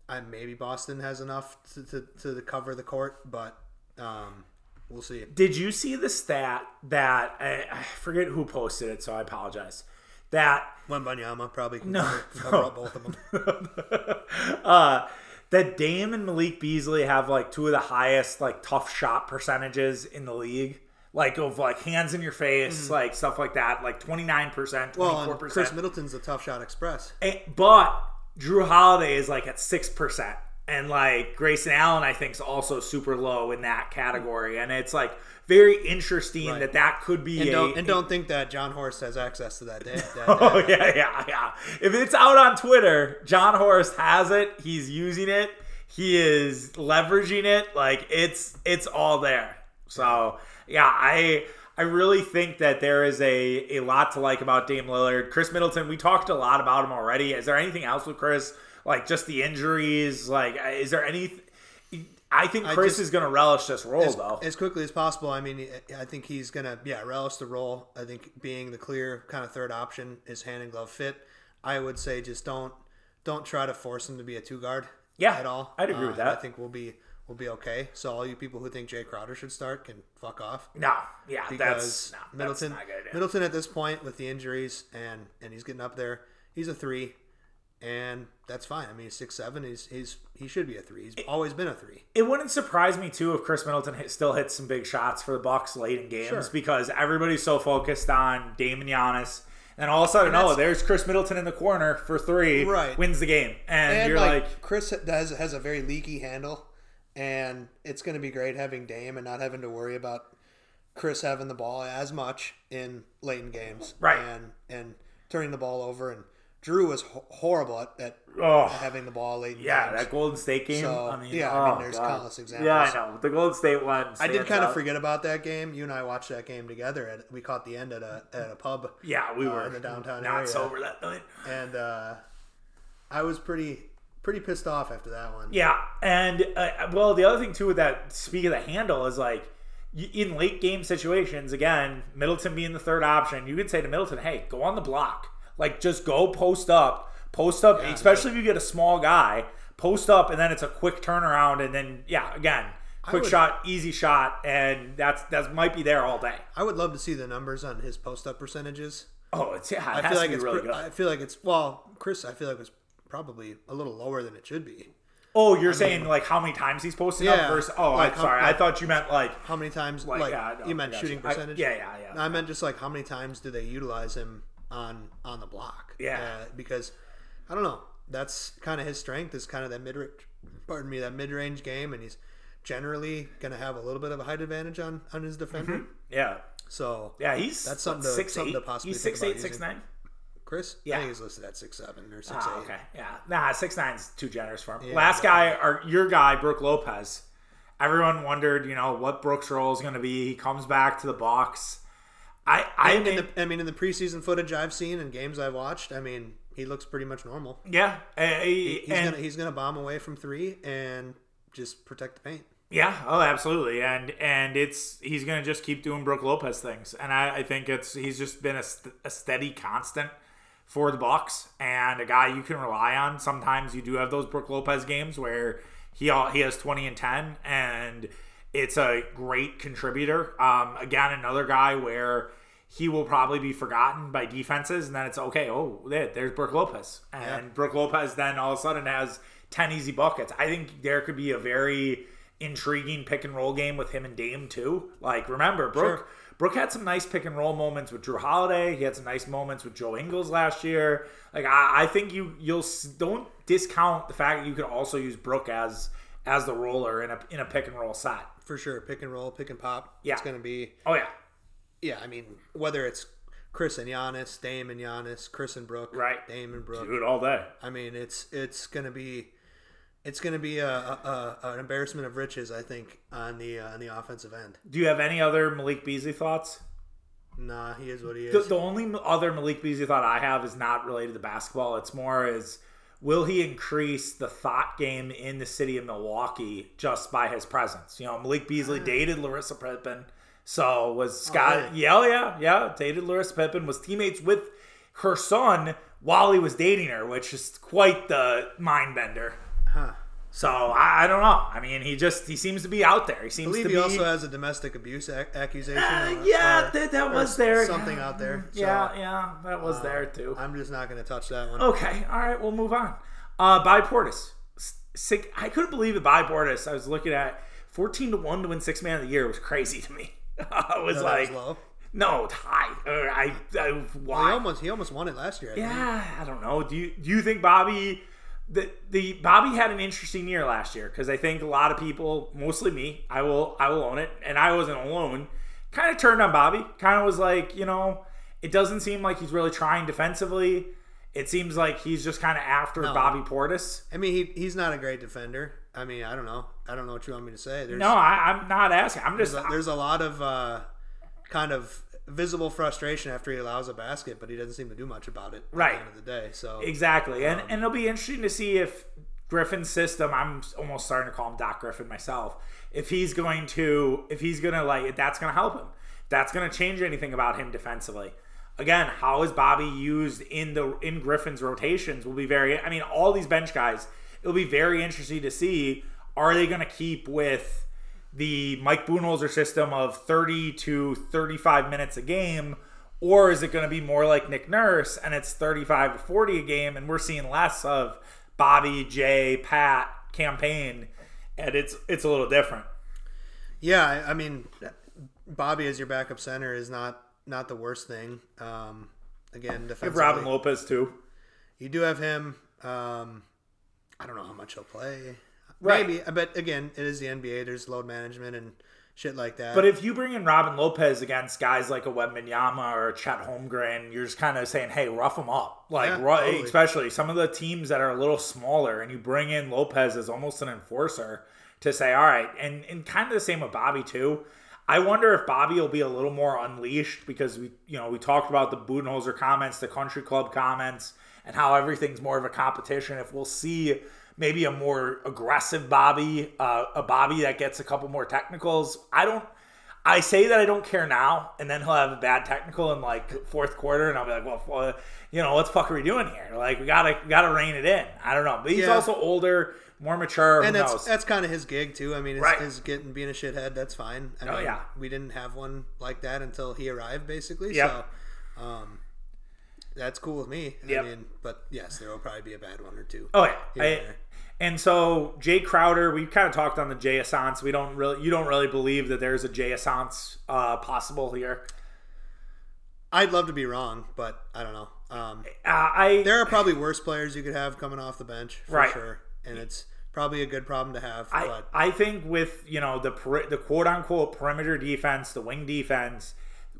Speaker 2: I maybe Boston has enough to to, to cover the court, but um, we'll see.
Speaker 1: Did you see the stat that I, I forget who posted it, so I apologize. That
Speaker 2: Wembanyama probably can
Speaker 1: No,
Speaker 2: cover, cover
Speaker 1: no.
Speaker 2: up both of them.
Speaker 1: uh, that Dame and Malik Beasley have like two of the highest like tough shot percentages in the league. Like of like hands in your face, like stuff like that, like twenty nine percent, twenty
Speaker 2: Mm-hmm.
Speaker 1: Four
Speaker 2: and Khris
Speaker 1: percent.
Speaker 2: Middleton's a tough shot express.
Speaker 1: But Jrue Holiday is like at six percent, and like Grayson Allen, I think is also super low in that category, and it's like very interesting
Speaker 2: Right.
Speaker 1: that that could be
Speaker 2: And
Speaker 1: a,
Speaker 2: don't and don't think that Jon Horst has access to that. Data, that
Speaker 1: Oh yeah, yeah, yeah. If it's out on Twitter, Jon Horst has it. He's using it. He is leveraging it. Like it's it's all there. So yeah, I I really think that there is a a lot to like about Dame Lillard. Khris Middleton, we talked a lot about him already. Is there anything else with Khris? Like just the injuries? Like is there any? I think
Speaker 2: I
Speaker 1: Khris
Speaker 2: just-
Speaker 1: is going to relish this role
Speaker 2: as,
Speaker 1: though.
Speaker 2: as quickly as possible. I mean, I think he's gonna yeah relish the role. I think being the clear kind of third option is hand and glove fit. I would say just don't don't try to force him to be a two guard.
Speaker 1: Yeah,
Speaker 2: at all.
Speaker 1: I'd agree with
Speaker 2: Uh,
Speaker 1: that.
Speaker 2: I think we'll be we'll be okay. So all you people who think Jae Crowder should start can fuck off.
Speaker 1: no, yeah,
Speaker 2: because
Speaker 1: that's no,
Speaker 2: Middleton
Speaker 1: That's.
Speaker 2: Middleton at this point with the injuries and and he's getting up there. He's a three, and that's fine. I mean, he's six seven. He's he's he should be a three. He's always been a three.
Speaker 1: It wouldn't surprise me too if Khris Middleton hit, still hits some big shots for the Bucks late in games
Speaker 2: Sure.
Speaker 1: because everybody's so focused on Dame and Giannis, and all of a sudden, oh, there's Khris Middleton in the corner for three,
Speaker 2: Right.
Speaker 1: Wins the game, and,
Speaker 2: And
Speaker 1: you're
Speaker 2: like,
Speaker 1: like,
Speaker 2: Khris has has a very leaky handle, and it's going to be great having Dame and not having to worry about Khris having the ball as much in late in games,
Speaker 1: Right.
Speaker 2: And and turning the ball over. And Jrue was ho- horrible at, at
Speaker 1: oh,
Speaker 2: having the ball late. In
Speaker 1: yeah,
Speaker 2: games.
Speaker 1: that Golden State game.
Speaker 2: So,
Speaker 1: I mean,
Speaker 2: yeah, I mean,
Speaker 1: oh,
Speaker 2: there's
Speaker 1: God.
Speaker 2: countless examples.
Speaker 1: Yeah, I know the Golden State one.
Speaker 2: I did kind of forget about that game. You and I watched that game together. At, we caught the end at a at a pub,
Speaker 1: Yeah, we
Speaker 2: uh,
Speaker 1: were
Speaker 2: in the downtown
Speaker 1: not
Speaker 2: area.
Speaker 1: sober that night.
Speaker 2: and uh, I was pretty pretty pissed off after that one.
Speaker 1: Yeah, and uh, well, the other thing too with that, speak of the handle, is like in late game situations. Again, Middleton being the third option, you could say to Middleton, "Hey, go on the block. Like, just go post up, post up. especially if you get a small guy, post up, and then it's a quick turnaround, and then yeah, again, quick
Speaker 2: would-
Speaker 1: shot, easy shot, and that's that might be there all day.
Speaker 2: I would love to see the numbers on his post up percentages.
Speaker 1: Oh, it's yeah, it
Speaker 2: I feel like it's
Speaker 1: really
Speaker 2: pre-
Speaker 1: good.
Speaker 2: I feel like it's well, Chris. I feel like it's probably a little lower than it should be.
Speaker 1: oh, you're saying like how many times he's posted up
Speaker 2: Yeah,
Speaker 1: versus? Oh,
Speaker 2: like
Speaker 1: I'm sorry, I thought you meant like
Speaker 2: How many times?
Speaker 1: Like,
Speaker 2: Like,
Speaker 1: yeah, I know,
Speaker 2: you meant shooting
Speaker 1: you. I-
Speaker 2: percentage.
Speaker 1: yeah, yeah, yeah.
Speaker 2: I meant just like how many times do they utilize him on on the block?
Speaker 1: Yeah.
Speaker 2: Uh, because I don't know. That's kind of his strength is kind of that mid. Range pardon me, that mid range game, and he's generally going to have a little bit of a height advantage on on his defender.
Speaker 1: yeah.
Speaker 2: So
Speaker 1: Yeah, he's
Speaker 2: That's something to-
Speaker 1: six
Speaker 2: something
Speaker 1: eight.
Speaker 2: to possibly
Speaker 1: He's
Speaker 2: about
Speaker 1: eight, six nine.
Speaker 2: Khris,
Speaker 1: Yeah.
Speaker 2: I think he's listed at six seven or six
Speaker 1: Oh,
Speaker 2: eight.
Speaker 1: okay, yeah, nah, six nine's too generous for him.
Speaker 2: Yeah,
Speaker 1: Last guy, or your guy, Brook Lopez. Everyone wondered, you know, what Brook's role is going to be. He comes back to the box. I, I
Speaker 2: In
Speaker 1: mean,
Speaker 2: the, I mean, in the preseason footage I've seen and games I've watched, I mean, he looks pretty much normal.
Speaker 1: yeah, eh,
Speaker 2: He's
Speaker 1: and
Speaker 2: gonna he's gonna bomb away from three and just protect the paint.
Speaker 1: yeah, oh, absolutely, and and it's he's going to just keep doing Brook Lopez things, and I, I think it's he's just been a, st- a steady constant for the Bucks and a guy you can rely on. Sometimes you do have those Brook Lopez games where he all, he has 20 and 10 and it's a great contributor. Um, again, another guy where he will probably be forgotten by defenses and then it's okay. Oh, there, there's Brook Lopez. And
Speaker 2: Yeah.
Speaker 1: Brook Lopez then all of a sudden has 10 easy buckets. I think there could be a very intriguing pick and roll game with him and Dame too. Like remember, Brook
Speaker 2: Sure.
Speaker 1: Brook had some nice pick and roll moments with Jrue Holiday. He had some nice moments with Joe Ingles last year. Like I, I think you you'll don't discount the fact that you could also use Brook as as the roller in a in a pick and roll set.
Speaker 2: For sure, pick and roll, pick and pop.
Speaker 1: Yeah.
Speaker 2: It's gonna be
Speaker 1: Oh yeah,
Speaker 2: yeah. I mean, whether it's Khris and Giannis, Dame and Giannis, Khris and Brook,
Speaker 1: Right.
Speaker 2: Dame and Brook.
Speaker 1: do it all day.
Speaker 2: I mean, it's it's gonna be it's gonna be a, a, a an embarrassment of riches. I think on the uh, on the offensive end.
Speaker 1: Do you have any other Malik Beasley thoughts?
Speaker 2: Nah, he is what he is.
Speaker 1: The, the only other Malik Beasley thought I have is not related to basketball. It's more is will he increase the thought game in the city of Milwaukee just by his presence? You know, Malik Beasley dated Larsa Pippen, so was Scott.
Speaker 2: really?
Speaker 1: Yeah, oh, yeah, yeah. Dated Larsa Pippen, was teammates with her son while he was dating her, which is quite the mind bender. So I, I don't know. I mean, he just he seems to be out there. He
Speaker 2: I
Speaker 1: seems
Speaker 2: believe
Speaker 1: to
Speaker 2: he
Speaker 1: be.
Speaker 2: also has a domestic abuse ac- accusation.
Speaker 1: Uh, yeah,
Speaker 2: or-
Speaker 1: that, that was there.
Speaker 2: Something out there. So,
Speaker 1: yeah, yeah, that was there too.
Speaker 2: I'm just not going to touch that one.
Speaker 1: Okay, all right, we'll move on. Uh, Bobby Portis. Sick. I couldn't believe it. By Portis. I was looking at fourteen to one to win six man of the year was crazy to me. I was
Speaker 2: No, that
Speaker 1: like,
Speaker 2: was low.
Speaker 1: no, high. Uh, I, I
Speaker 2: Well, he almost he almost won it last year. I think.
Speaker 1: yeah, I don't know. Do you do you think Bobby the the Bobby had an interesting year last year because I think a lot of people, mostly me, I will I will own it, and I wasn't alone. Kind of turned on Bobby. Kind of was like, you know, it doesn't seem like he's really trying defensively. It seems like he's just kind of after
Speaker 2: No.
Speaker 1: Bobby Portis.
Speaker 2: I mean, he, he's not a great defender. I mean, I don't know. I don't know what you want me to say. There's,
Speaker 1: No, I, I'm not asking. I'm just
Speaker 2: there's, a, there's a lot of uh, kind of visible frustration after he allows a basket, but he doesn't seem to do much about it
Speaker 1: Right.
Speaker 2: at the end of the day. So
Speaker 1: Exactly, and um, and it'll be interesting to see if Griffin's system. I'm almost starting to call him Doc Griffin myself. If he's going to, if he's gonna like, that's gonna help him. That's gonna change anything about him defensively. Again, how is Bobby used in the in Griffin's rotations will be very. I mean, all these bench guys. It'll be very interesting to see. Are they gonna keep with the Mike Budenholzer system of 30 to 35 minutes a game, or is it going to be more like Nick Nurse and it's 35 to 40 a game, and we're seeing less of Bobby, Jae, Pat Cam Payne, and it's it's a little different.
Speaker 2: yeah, I, mean, Bobby as your backup center is not not the worst thing. Um, again,
Speaker 1: You have Robin Lopez too.
Speaker 2: you do have him. Um, I don't know how much he'll play.
Speaker 1: Right.
Speaker 2: Maybe, but again, it is the NBA. There's load management and shit like that.
Speaker 1: But if you bring in Robin Lopez against guys like a Wembanyama or a Chet Holmgren, you're just kind of saying, "Hey, rough them up." Like,
Speaker 2: Yeah, totally.
Speaker 1: especially some of the teams that are a little smaller, and you bring in Lopez as almost an enforcer to say, "All right," and and kind of the same with Bobby too. I wonder if Bobby will be a little more unleashed because we, you know, we talked about the Budenholzer comments, the Country Club comments, and how everything's more of a competition. If we'll see maybe a more aggressive Bobby, uh, a Bobby that gets a couple more technicals, I don't. I say that I don't care now, and then he'll have a bad technical in like fourth quarter, and I'll be like, well, well, you know, what the fuck are we doing here? Like, we gotta we gotta rein it in. I don't know, but he's
Speaker 2: Yeah.
Speaker 1: also older, more mature.
Speaker 2: and that's
Speaker 1: knows?
Speaker 2: that's kind of his gig too. I mean, is,
Speaker 1: Right.
Speaker 2: is getting being a shithead. That's fine. I
Speaker 1: Oh,
Speaker 2: mean,
Speaker 1: yeah.
Speaker 2: we didn't have one like that until he arrived, basically.
Speaker 1: Yep.
Speaker 2: So, um, that's cool with me.
Speaker 1: Yep.
Speaker 2: I mean, but yes, there will probably be a bad one or two.
Speaker 1: Oh yeah. I-
Speaker 2: and
Speaker 1: so Jae Crowder, we kind of talked on the Jay Assance. We don't really, you don't really believe that there's a Jay Assance uh, possible here.
Speaker 2: I'd love to be wrong, but I don't know. Um,
Speaker 1: Uh, I
Speaker 2: there are probably worse players you could have coming off the bench for
Speaker 1: Right.
Speaker 2: sure, and it's probably a good problem to have.
Speaker 1: I,
Speaker 2: but
Speaker 1: I think with you know the the quote unquote perimeter defense, the wing defense,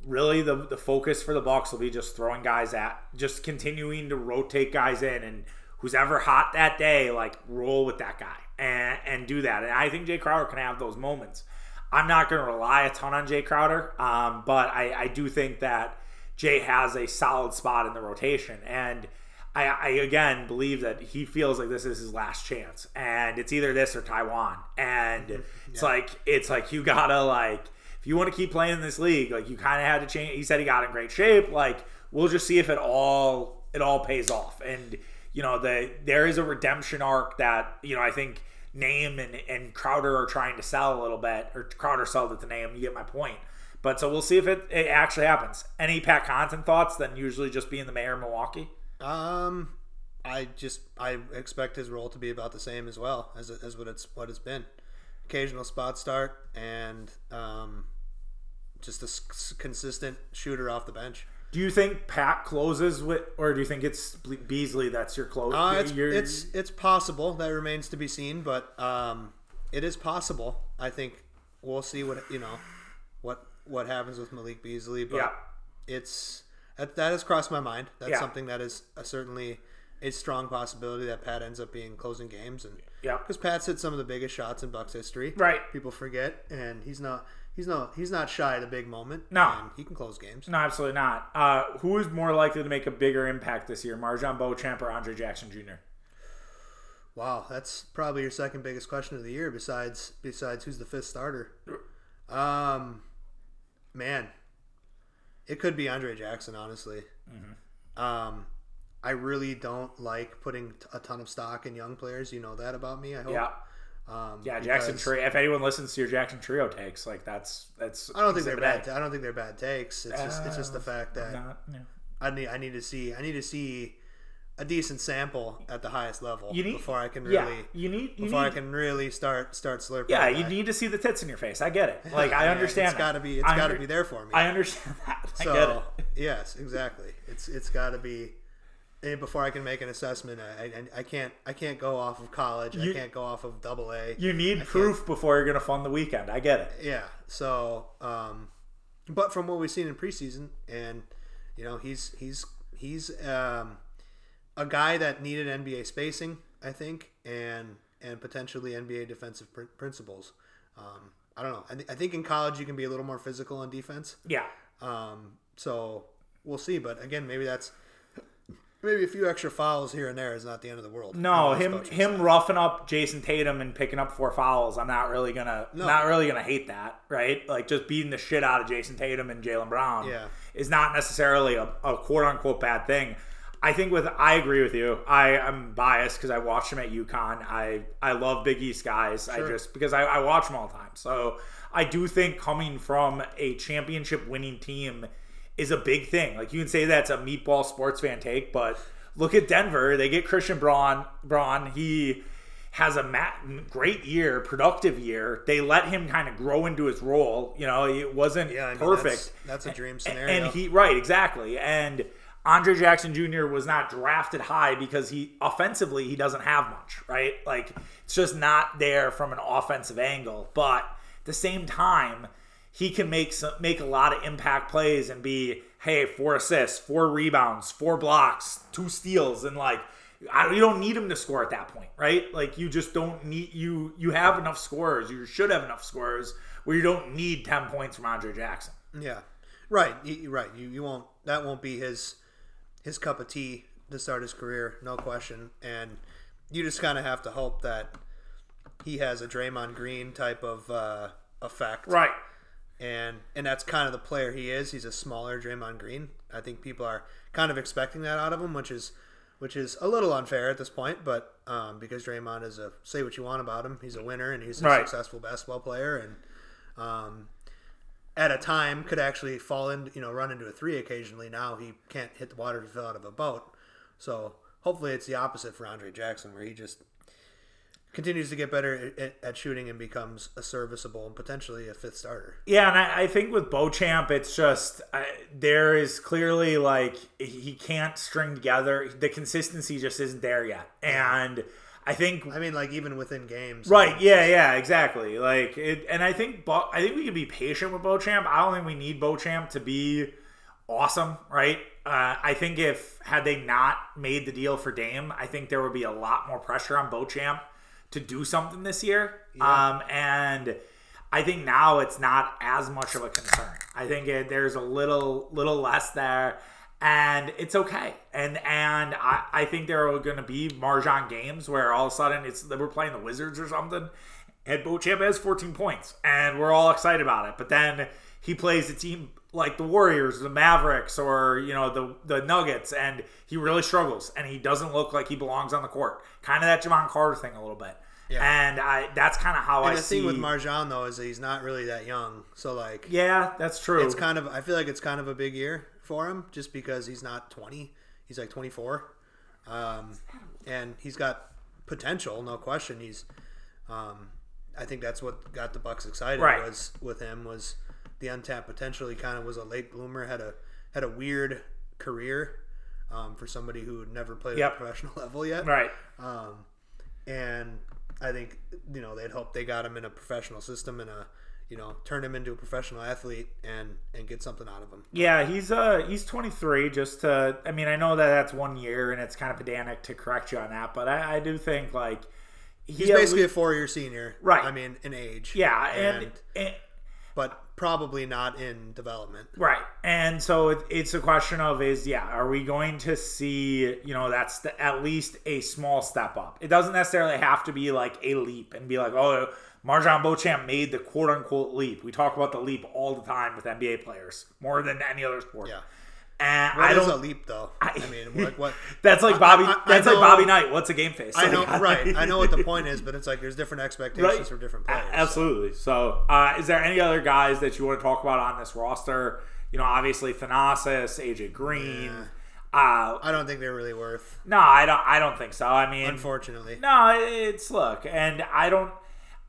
Speaker 1: really the the focus for the Bucks will be just throwing guys at, just continuing to rotate guys in, and who's ever hot that day, like roll with that guy and and do that. And I think Jae Crowder can have those moments. I'm not going to rely a ton on Jae Crowder, um, but I, I do think that Jae has a solid spot in the rotation and. I, I again believe that he feels like this is his last chance, and it's either this or Taiwan. And it's like it's like you gotta like if you want to keep playing in this league, like you kind of had to change. He said he got in great shape. Like we'll just see if it all it all pays off. And you know the there is a redemption arc that you know I think Nehm and and Crowder are trying to sell a little bit, or Crowder sold it to Nehm. You get my point. But so we'll see if it, it actually happens. Any Pat Connaughton thoughts? Then usually just being the mayor of Milwaukee.
Speaker 2: um, I just I expect his role to be about the same as well as as what it's what it's been. Occasional spot start and um, just a s- consistent shooter off the bench.
Speaker 1: Do you think Pat closes with, or do you think it's Beasley that's your close?
Speaker 2: Uh, it's,
Speaker 1: your-
Speaker 2: it's it's possible that remains to be seen, but um, it is possible. I think we'll see what you know what what happens with Malik Beasley, but
Speaker 1: Yeah.
Speaker 2: it's that, that has crossed my mind. That's
Speaker 1: Yeah.
Speaker 2: something that is a, certainly a strong possibility that Pat ends up being closing games, and
Speaker 1: Yeah.
Speaker 2: because Pat's hit some of the biggest shots in Bucks history,
Speaker 1: Right.
Speaker 2: People forget, and he's not he's not he's not shy at a big moment.
Speaker 1: No.
Speaker 2: he can close games.
Speaker 1: No, absolutely not. Uh, who is more likely to make a bigger impact this year, MarJon Beauchamp or Andre Jackson Jr.?
Speaker 2: Wow, that's probably your second biggest question of the year besides besides who's the fifth starter. Um man. It could be Andre Jackson, honestly. Um I really don't like putting a ton of stock in young players. You know that about me, I hope.
Speaker 1: Yeah,
Speaker 2: Um,
Speaker 1: yeah. Jackson Trio. If anyone listens to your Jackson Trio takes, like that's that's.
Speaker 2: I don't think they're bad. I don't think they're bad takes. It's just it's just the fact that
Speaker 1: Not.
Speaker 2: I need I need to see I need to see a decent sample at the highest level
Speaker 1: need
Speaker 2: before I can really yeah.
Speaker 1: You need you
Speaker 2: before I can really start start slurping.
Speaker 1: yeah. You need to see the tits in your face. I get it. Like I
Speaker 2: Yeah,
Speaker 1: understand.
Speaker 2: It's got to be. It's got to be there for me.
Speaker 1: I understand that. I
Speaker 2: so
Speaker 1: get it.
Speaker 2: yes, exactly. It's it's got to be. Eh, before I can make an assessment. I, I, I can't I can't go off of college.
Speaker 1: You-
Speaker 2: I can't go off of double A.
Speaker 1: You need proof before you're gonna fund the weekend. I get it.
Speaker 2: Yeah. So, um, but from what we've seen in preseason, and you know, he's he's he's um, a guy that needed NBA spacing, I think, and and potentially NBA defensive pr- principles. Um, I don't know. I, th- I think in college you can be a little more physical on defense.
Speaker 1: Yeah.
Speaker 2: Um, so we'll see. But again, maybe that's maybe a few extra fouls here and there is not the end of the world.
Speaker 1: No, him him roughing up Jayson Tatum and picking up four fouls. I'm not really gonna not really gonna hate that, right? Like just beating the shit out of Jayson Tatum and Jaylen Brown
Speaker 2: Yeah.
Speaker 1: is not necessarily a, a quote unquote bad thing. I think with I agree with you. I I'm biased because I watched him at UConn. I I love Big East guys. I just because I, I watch them all the time. So I do think coming from a championship winning team is a big thing. Like you can say that's a meatball sports fan take, but look at Denver. They get Christian Braun. Braun. He has a ma- great year, productive year. They let him kind of grow into his role. You know, it wasn't
Speaker 2: Yeah, I mean,
Speaker 1: perfect.
Speaker 2: That's, that's a dream scenario.
Speaker 1: And he right, exactly. And Andre Jackson Jr. was not drafted high because he offensively he doesn't have much, right? Like it's just not there from an offensive angle. But at the same time, he can make some, make a lot of impact plays and be hey four assists, four rebounds, four blocks, two steals, and like. I, you don't need him to score at that point, right? Like you just don't need you. You have enough scorers. You should have enough scorers where you don't need ten points from Andre Jackson.
Speaker 2: Yeah, right. Right. You you won't. That won't be his his cup of tea to start his career, no question. And you just kind of have to hope that he has a Draymond Green type of uh, effect,
Speaker 1: Right.
Speaker 2: And and that's kind of the player he is. He's a smaller Draymond Green. I think people are kind of expecting that out of him, which is which is a little unfair at this point. But um, because Draymond is a say what you want about him, he's a winner and he's a
Speaker 1: Right.
Speaker 2: successful basketball player, and um, at a time could actually fall in, you know, run into a three occasionally. Now he can't hit the water to fill out of a boat. So hopefully it's the opposite for Andre Jackson, where he just continues to get better at, at shooting and becomes a serviceable and potentially a fifth starter.
Speaker 1: Yeah, and I, I think with Beauchamp, it's just I, there is clearly like he can't string together. The consistency just isn't there yet, and I think
Speaker 2: I mean, like even within games,
Speaker 1: right, yeah, yeah, exactly. Like, it, and I think Bo, I think we can be patient with Beauchamp. I don't think we need Beauchamp to be awesome, right? Uh, I think if had they not made the deal for Dame, I think there would be a lot more pressure on Beauchamp to do something this year. Um, and I think now it's not as much of a concern. I think it, there's a little little less there, and it's okay. And and I, I think there are going to be MarJon games where all of a sudden it's we're playing the Wizards or something, and Beauchamp has 14 points, and we're all excited about it. But then he plays a team like the Warriors, the Mavericks, or you know the the Nuggets, and he really struggles, and he doesn't look like he belongs on the court. Kind of that Jevon Carter thing a little bit.
Speaker 2: Yeah.
Speaker 1: And I that's kind of how
Speaker 2: And
Speaker 1: I
Speaker 2: the
Speaker 1: see.
Speaker 2: thing with MarJon though is that he's not really that young, so like
Speaker 1: yeah, that's true.
Speaker 2: it's kind of I feel like it's kind of a big year for him just because he's not 20, he's like 24, um, and he's got potential, no question. He's, um, I think that's what got the Bucks excited
Speaker 1: Right.
Speaker 2: was with him was the untapped potential. He kind of was a late bloomer, had a had a weird career um, for somebody who had never played
Speaker 1: Yep.
Speaker 2: at a professional level yet.
Speaker 1: right.
Speaker 2: Um, and I think you know they'd hope they got him in a professional system and a you know turn him into a professional athlete and and get something out of him.
Speaker 1: Yeah, he's uh he's 23. Just to, I mean, I know that that's one year, and it's kind of pedantic to correct you on that, but I, I do think like he
Speaker 2: He's basically a four year senior,
Speaker 1: Right.
Speaker 2: I mean, in age,
Speaker 1: yeah, and, and
Speaker 2: but probably not in development.
Speaker 1: Right. And so it, it's a question of is yeah, are we going to see, you know, that's the, at least a small step up. It doesn't necessarily have to be like a leap and be like, "Oh, MarJon Beauchamp made the quote unquote leap." We talk about the leap all the time with NBA players, more than any other sport.
Speaker 2: Yeah,
Speaker 1: And
Speaker 2: what
Speaker 1: I
Speaker 2: is a leap though? I, mean, like what?
Speaker 1: That's like Bobby
Speaker 2: I- I
Speaker 1: that's
Speaker 2: know-
Speaker 1: like Bobby Knight. What's a game face?
Speaker 2: I know,
Speaker 1: Like,
Speaker 2: right? I know what the point is, but it's like there's different expectations
Speaker 1: Right.
Speaker 2: for different players.
Speaker 1: Absolutely. So, uh, is there any other guys that you want to talk about on this roster? You know, obviously Thanasis, AJ Green. Uh,
Speaker 2: I don't think they're really worth.
Speaker 1: no, I don't. I don't think so. I mean,
Speaker 2: Unfortunately,
Speaker 1: no, it's look, and I don't.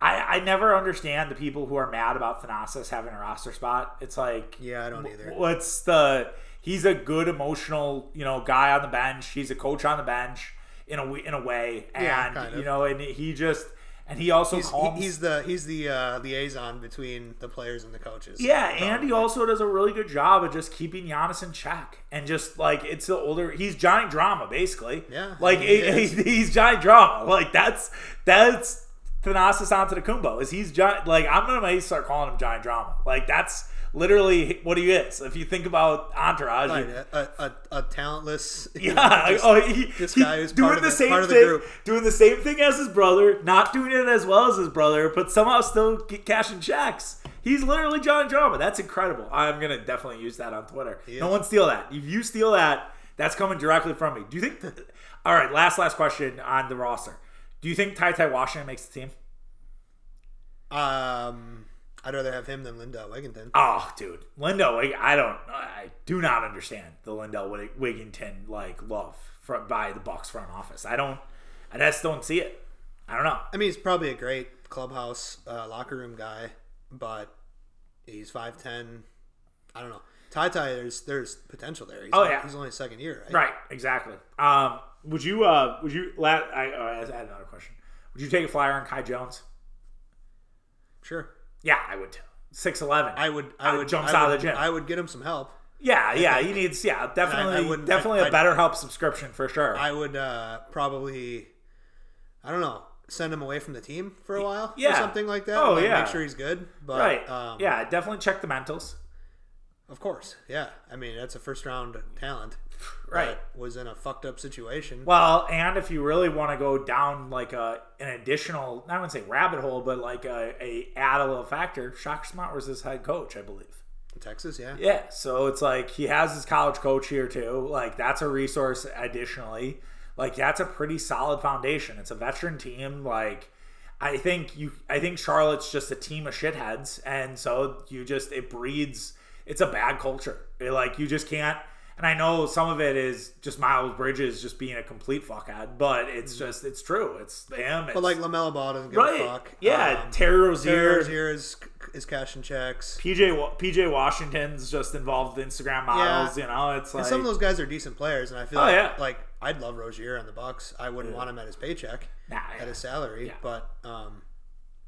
Speaker 1: I, I never understand the people who are mad about Thanasis having a roster spot. It's like,
Speaker 2: Yeah, I don't either.
Speaker 1: what's the? He's a good emotional, you know, guy on the bench. He's a coach on the bench in a in a way, and
Speaker 2: Yeah, kind of.
Speaker 1: you know, and he just and he also
Speaker 2: He's,
Speaker 1: calms.
Speaker 2: he's the he's the uh, liaison between the players and the coaches.
Speaker 1: Yeah, and he also does a really good job of just keeping Giannis in check and just like it's the older. He's Johnny Drama basically.
Speaker 2: Yeah,
Speaker 1: like
Speaker 2: he
Speaker 1: it- he's Johnny Drama. Like that's that's Thanasis Antetokounmpo. Is he's John? Like I'm gonna maybe start calling him Johnny Drama. Like that's literally what he is. If you think about Entourage,
Speaker 2: Right,
Speaker 1: you-
Speaker 2: a, a, a talentless. you
Speaker 1: yeah,
Speaker 2: know, just-
Speaker 1: oh, he,
Speaker 2: this guy is
Speaker 1: doing
Speaker 2: part of
Speaker 1: the
Speaker 2: the-
Speaker 1: same
Speaker 2: the
Speaker 1: thing,
Speaker 2: group.
Speaker 1: doing the same thing as his brother, not doing it as well as his brother, but somehow still cashing checks. He's literally John Drama. That's incredible. I'm gonna definitely use that on Twitter. No one steal that. If you steal that, that's coming directly from me. Do you think? all right, last last question on the roster. Do you think Ty Ty Washington makes the team?
Speaker 2: Um, I'd rather have him than Lindell Wigginton.
Speaker 1: Oh, dude, Lindo. Wig- I don't. I do not understand the Lindell Wig- Wigginton like love from by the Bucks front office. I don't. I just don't see it. I don't know.
Speaker 2: I mean, he's probably a great clubhouse uh, locker room guy, but he's five ten. I don't know. Ty Ty, there's there's potential there. He's
Speaker 1: Oh,
Speaker 2: only,
Speaker 1: yeah.
Speaker 2: he's only second year, right?
Speaker 1: Right. Exactly. Um. Would you? Uh. Would you? La- I. Uh, I had another question. Would you take a flyer on Kai Jones?
Speaker 2: Sure.
Speaker 1: Yeah, I would. Six eleven.
Speaker 2: I would. I
Speaker 1: Uh,
Speaker 2: would.
Speaker 1: jumps
Speaker 2: I
Speaker 1: out
Speaker 2: would,
Speaker 1: of the gym.
Speaker 2: I would get him some help.
Speaker 1: yeah. Yeah. He needs. Yeah. Definitely.
Speaker 2: wouldn't-
Speaker 1: definitely
Speaker 2: I-
Speaker 1: a better help subscription for sure.
Speaker 2: I would uh, probably. I don't know. Send him away from the team for a while,
Speaker 1: Yeah.
Speaker 2: or something like that.
Speaker 1: Oh,
Speaker 2: like,
Speaker 1: yeah.
Speaker 2: Make sure he's good. But,
Speaker 1: right.
Speaker 2: Um,
Speaker 1: yeah. Definitely check the mentals.
Speaker 2: Of course. Yeah. I mean, that's a first round talent.
Speaker 1: Right.
Speaker 2: Was in a fucked up situation.
Speaker 1: Well, and if you really want to go down like a an additional, I wouldn't say rabbit hole, but like a, a add a little factor, Shaka Smart was his head coach, I believe.
Speaker 2: In Texas, yeah.
Speaker 1: Yeah, so it's like he has his college coach here too. Like that's a resource additionally. Like that's a pretty solid foundation. It's a veteran team. Like I think you I think Charlotte's just a team of shitheads and so you just it breeds it's a bad culture. It, like you just can't and I know some of it is just Miles Bridges just being a complete fuckhead, but it's just it's true. It's him. It's,
Speaker 2: But like Lamelo Ball doesn't give
Speaker 1: right,
Speaker 2: a fuck.
Speaker 1: yeah.
Speaker 2: Um,
Speaker 1: Terry Rozier,
Speaker 2: Terry Rozier is is cashing checks.
Speaker 1: PJ PJ Washington's just involved with Instagram models. You know, it's like
Speaker 2: And some of those guys are decent players, and I feel
Speaker 1: Oh,
Speaker 2: like,
Speaker 1: yeah.
Speaker 2: like I'd love Rozier on the Bucks. I wouldn't want him at his paycheck,
Speaker 1: Nah, yeah.
Speaker 2: at his salary,
Speaker 1: Yeah.
Speaker 2: but um,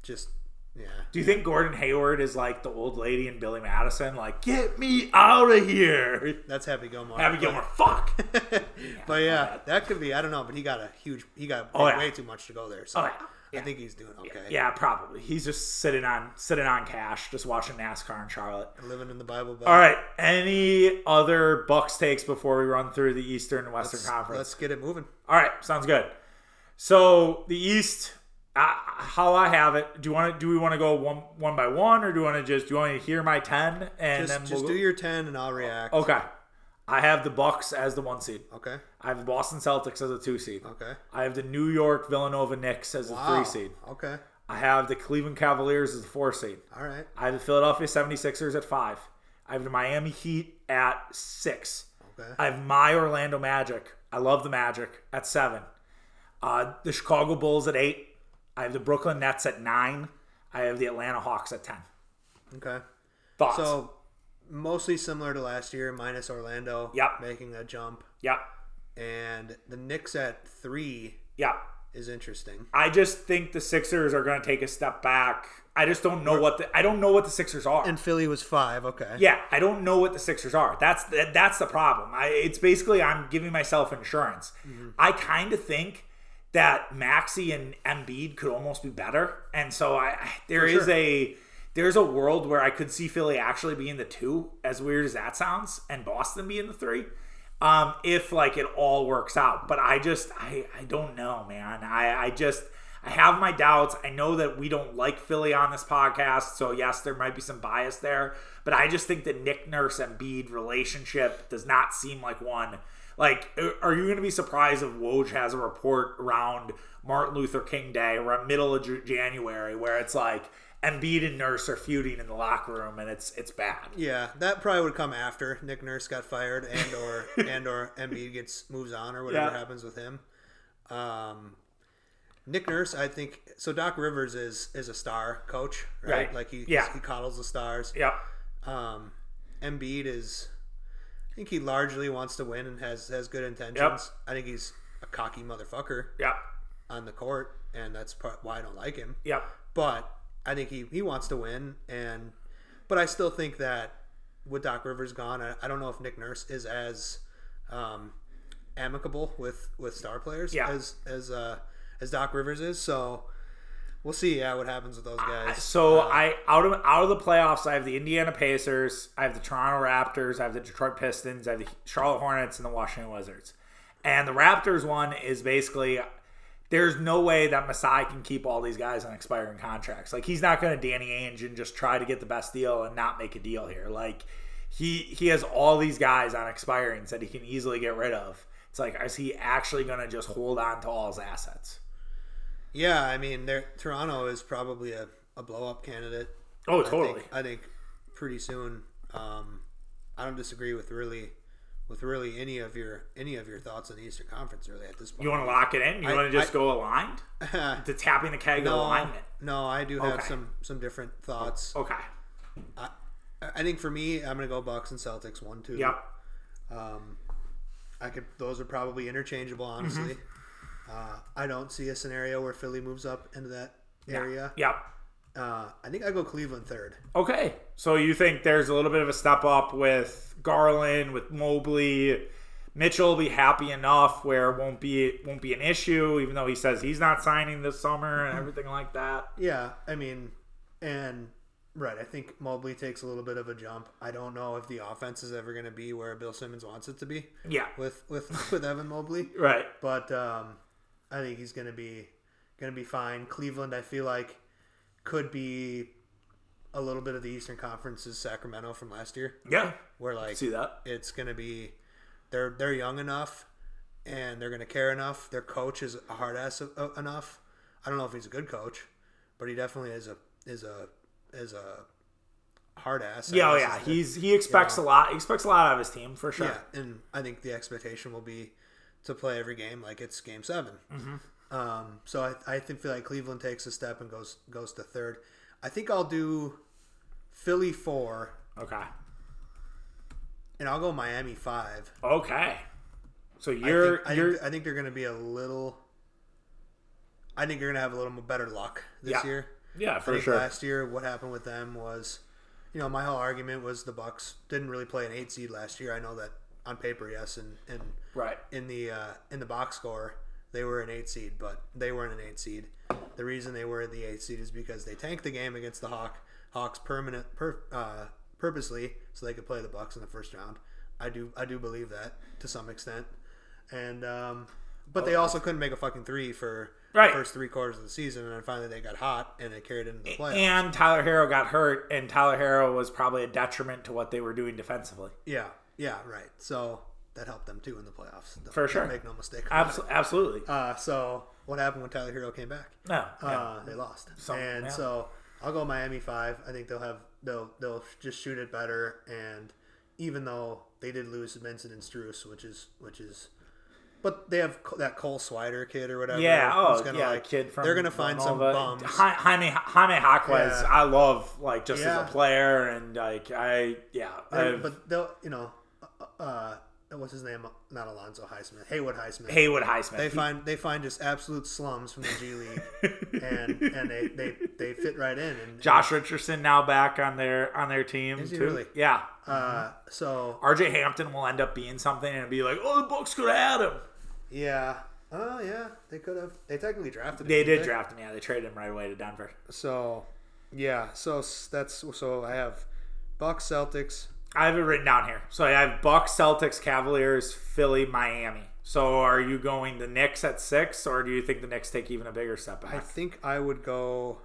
Speaker 2: just yeah.
Speaker 1: Do you think Gordon Hayward is like the old lady in Billy Madison? Like, get me out of here.
Speaker 2: That's Happy Gilmore.
Speaker 1: Happy Gilmore, fuck.
Speaker 2: but yeah, that could be. I don't know, but he got a huge. He got
Speaker 1: Oh, yeah.
Speaker 2: way too much to go there. So
Speaker 1: Oh, yeah.
Speaker 2: I think he's doing okay.
Speaker 1: Yeah, probably. He's just sitting on sitting on cash, just watching NASCAR in Charlotte.
Speaker 2: Living in the Bible Belt.
Speaker 1: All right. Any other Bucks takes before we run through the Eastern and Western Conference?
Speaker 2: Let's get it moving.
Speaker 1: All right, sounds good. So the East, uh, how I have it. Do you want to? Do we want to go one one by one, or do you want to just? Do you want to hear my ten and
Speaker 2: Just,
Speaker 1: then
Speaker 2: just
Speaker 1: we'll
Speaker 2: do
Speaker 1: go?
Speaker 2: your ten, and I'll react.
Speaker 1: Okay. I have the Bucks as the one seed.
Speaker 2: Okay.
Speaker 1: I have the Boston Celtics as a two seed.
Speaker 2: Okay.
Speaker 1: I have the New York Villanova Knicks as a three seed.
Speaker 2: Okay.
Speaker 1: I have the Cleveland Cavaliers as the four seed.
Speaker 2: All right.
Speaker 1: I have the Philadelphia 76ers at five. I have the Miami Heat at six.
Speaker 2: Okay.
Speaker 1: I have my Orlando Magic. I love the Magic at seven. Uh, the Chicago Bulls at eight. I have the Brooklyn Nets at nine. I have the Atlanta Hawks at ten.
Speaker 2: Okay.
Speaker 1: Thoughts?
Speaker 2: So mostly similar to last year, minus Orlando.
Speaker 1: Yep.
Speaker 2: Making that jump,
Speaker 1: yep,
Speaker 2: and the Knicks at three
Speaker 1: yep.
Speaker 2: is interesting.
Speaker 1: I just think the Sixers are going to take a step back. I just don't know what the I don't know what the Sixers are.
Speaker 2: And Philly was five. Okay.
Speaker 1: Yeah, I don't know what the Sixers are. That's that, that's the problem. I, it's basically I'm giving myself insurance. Mm-hmm. I kind of think that Maxey and Embiid could almost be better, and so I I- there is
Speaker 2: sure.
Speaker 1: a there's a world where I could see Philly actually being the two, as weird as that sounds, and Boston being the three. Um, if like it all works out, but I just I I don't know, man. I I just I have my doubts. I know that we don't like Philly on this podcast, so yes, there might be some bias there. But I just think the Nick Nurse and Bede relationship does not seem like one. Like, are you going to be surprised if Woj has a report around Martin Luther King Day or middle of January where it's like Embiid and Nurse are feuding in the locker room and it's it's bad.
Speaker 2: Yeah, that probably would come after Nick Nurse got fired and or and or Embiid gets moves on or whatever
Speaker 1: Yeah.
Speaker 2: happens with him. Um, Nick Nurse, I think so. Doc Rivers is is a star coach, right?
Speaker 1: Right.
Speaker 2: Like he
Speaker 1: Yeah.
Speaker 2: he coddles the stars.
Speaker 1: Yeah.
Speaker 2: Um, Embiid is, I think he largely wants to win and has has good intentions. I think he's a cocky motherfucker
Speaker 1: Yep.
Speaker 2: on the court, and that's part why I don't like him.
Speaker 1: Yep.
Speaker 2: But I think he he wants to win, and but I still think that with Doc Rivers gone, I, I don't know if Nick Nurse is as um, amicable with with star players
Speaker 1: Yeah.
Speaker 2: as as uh, as Doc Rivers is. So we'll see. Yeah, what happens with those guys.
Speaker 1: So uh, I out of out of the playoffs, I have the Indiana Pacers, I have the Toronto Raptors, I have the Detroit Pistons, I have the Charlotte Hornets, and the Washington Wizards. And the Raptors one is basically there's no way that Masai can keep all these guys on expiring contracts. Like he's not going to Danny Ainge and just try to get the best deal and not make a deal here. Like he he has all these guys on expirings that he can easily get rid of. It's like is he actually going to just hold on to all his assets?
Speaker 2: Yeah, I mean, Toronto is probably a, a blow up candidate.
Speaker 1: Oh,
Speaker 2: I
Speaker 1: totally.
Speaker 2: think, I think pretty soon. Um, I don't disagree with really with really any of your any of your thoughts on the Eastern Conference really at this point.
Speaker 1: You want to lock it in? You
Speaker 2: I-
Speaker 1: want to just
Speaker 2: I-
Speaker 1: go aligned? To tapping the keg
Speaker 2: no,
Speaker 1: alignment.
Speaker 2: no, I do have
Speaker 1: Okay.
Speaker 2: some some different thoughts.
Speaker 1: Okay.
Speaker 2: I, I think for me, I'm gonna go Bucks and Celtics one two.
Speaker 1: Yep.
Speaker 2: Um, I could. Those are probably interchangeable. Honestly,
Speaker 1: Mm-hmm.
Speaker 2: Uh, I don't see a scenario where Philly moves up into that area.
Speaker 1: Yep.
Speaker 2: Uh, I think I go Cleveland third.
Speaker 1: Okay. So you think there's a little bit of a step up with Garland, with Mobley. Mitchell will be happy enough where it won't be won't be an issue, even though he says he's not signing this summer and everything like that.
Speaker 2: Yeah, I mean, and right, I think Mobley takes a little bit of a jump. I don't know if the offense is ever going to be where Bill Simmons wants it to be
Speaker 1: Yeah.
Speaker 2: with with with Evan Mobley,
Speaker 1: Right.
Speaker 2: but um, I think he's going to be going to be fine. Cleveland, I feel like, could be a little bit of the Eastern Conference's Sacramento from last year,
Speaker 1: Yeah.
Speaker 2: where like
Speaker 1: See that?
Speaker 2: it's going to be they're they're young enough and they're going to care enough. Their coach is a hard ass uh, enough. I don't know if he's a good coach, but he definitely is a is a is a hard ass.
Speaker 1: Yeah, oh yeah. He's he expects a lot. He expects a lot out of his team for sure.
Speaker 2: yeah, and I think the expectation will be to play every game like it's game 7
Speaker 1: Mm-hmm.
Speaker 2: Um, so I, I think feel like Cleveland takes a step and goes goes to third. I think I'll do Philly four,
Speaker 1: Okay.
Speaker 2: and I'll go Miami five.
Speaker 1: Okay. So
Speaker 2: I
Speaker 1: you're
Speaker 2: think, I,
Speaker 1: you're
Speaker 2: think, I think they're going to be a little. I think you're going to have a little better luck this
Speaker 1: Yeah,
Speaker 2: year.
Speaker 1: yeah
Speaker 2: I
Speaker 1: for
Speaker 2: think
Speaker 1: sure.
Speaker 2: last year, what happened with them was, you know, my whole argument was the Bucks didn't really play an eight seed last year. I know that on paper, yes, and and
Speaker 1: Right.
Speaker 2: in the uh, in the box score they were an eight seed, but they weren't an eight seed. The reason they were the eight seed is because they tanked the game against the Hawk Hawks permanent per, uh, purposely so they could play the Bucks in the first round. I do I do believe that to some extent, and um, but they also couldn't make a fucking three for
Speaker 1: Right.
Speaker 2: the first three quarters of the season, and then finally they got hot and it carried into the playoffs.
Speaker 1: And Tyler Herro got hurt, and Tyler Herro was probably a detriment to what they were doing defensively.
Speaker 2: yeah, yeah, right. So that helped them too in the playoffs. Don't-
Speaker 1: For sure.
Speaker 2: make no mistake. it.
Speaker 1: Absolutely.
Speaker 2: Uh, so what happened when Tyler Herro came back?
Speaker 1: No. yeah.
Speaker 2: Uh, they lost,
Speaker 1: Some-
Speaker 2: and
Speaker 1: yeah.
Speaker 2: so I'll go Miami five. I think they'll have they'll they'll just shoot it better, and even though they did lose Vincent and Strus, which is which is, but they have that Cole Swider kid or whatever.
Speaker 1: Yeah, oh,
Speaker 2: gonna,
Speaker 1: yeah,
Speaker 2: like,
Speaker 1: kid from
Speaker 2: they're gonna find some bums.
Speaker 1: Jaime Jaime Jaquez,
Speaker 2: Yeah.
Speaker 1: I love like just as a player, and like I yeah, I've-
Speaker 2: but they'll you know, uh, uh, what's his name? Not Alonzo Highsmith, Haywood Highsmith.
Speaker 1: Haywood Highsmith.
Speaker 2: They find they find just absolute slums from the G League, and and they, they, they fit right in. And
Speaker 1: Josh Richardson now back on their on their team too.
Speaker 2: really?
Speaker 1: Yeah.
Speaker 2: uh, so
Speaker 1: RJ Hampton will end up being something and be like, oh, the Bucks could have had him.
Speaker 2: yeah, oh yeah, they could have. They technically drafted. him,
Speaker 1: They did draft him. Yeah, they traded him right away to Denver.
Speaker 2: So yeah, so that's so I have Bucks, Celtics.
Speaker 1: I have it written down here. So I have Bucks, Celtics, Cavaliers, Philly, Miami. So are you going the Knicks at six, or do you think the Knicks take even a bigger step
Speaker 2: I think I would go.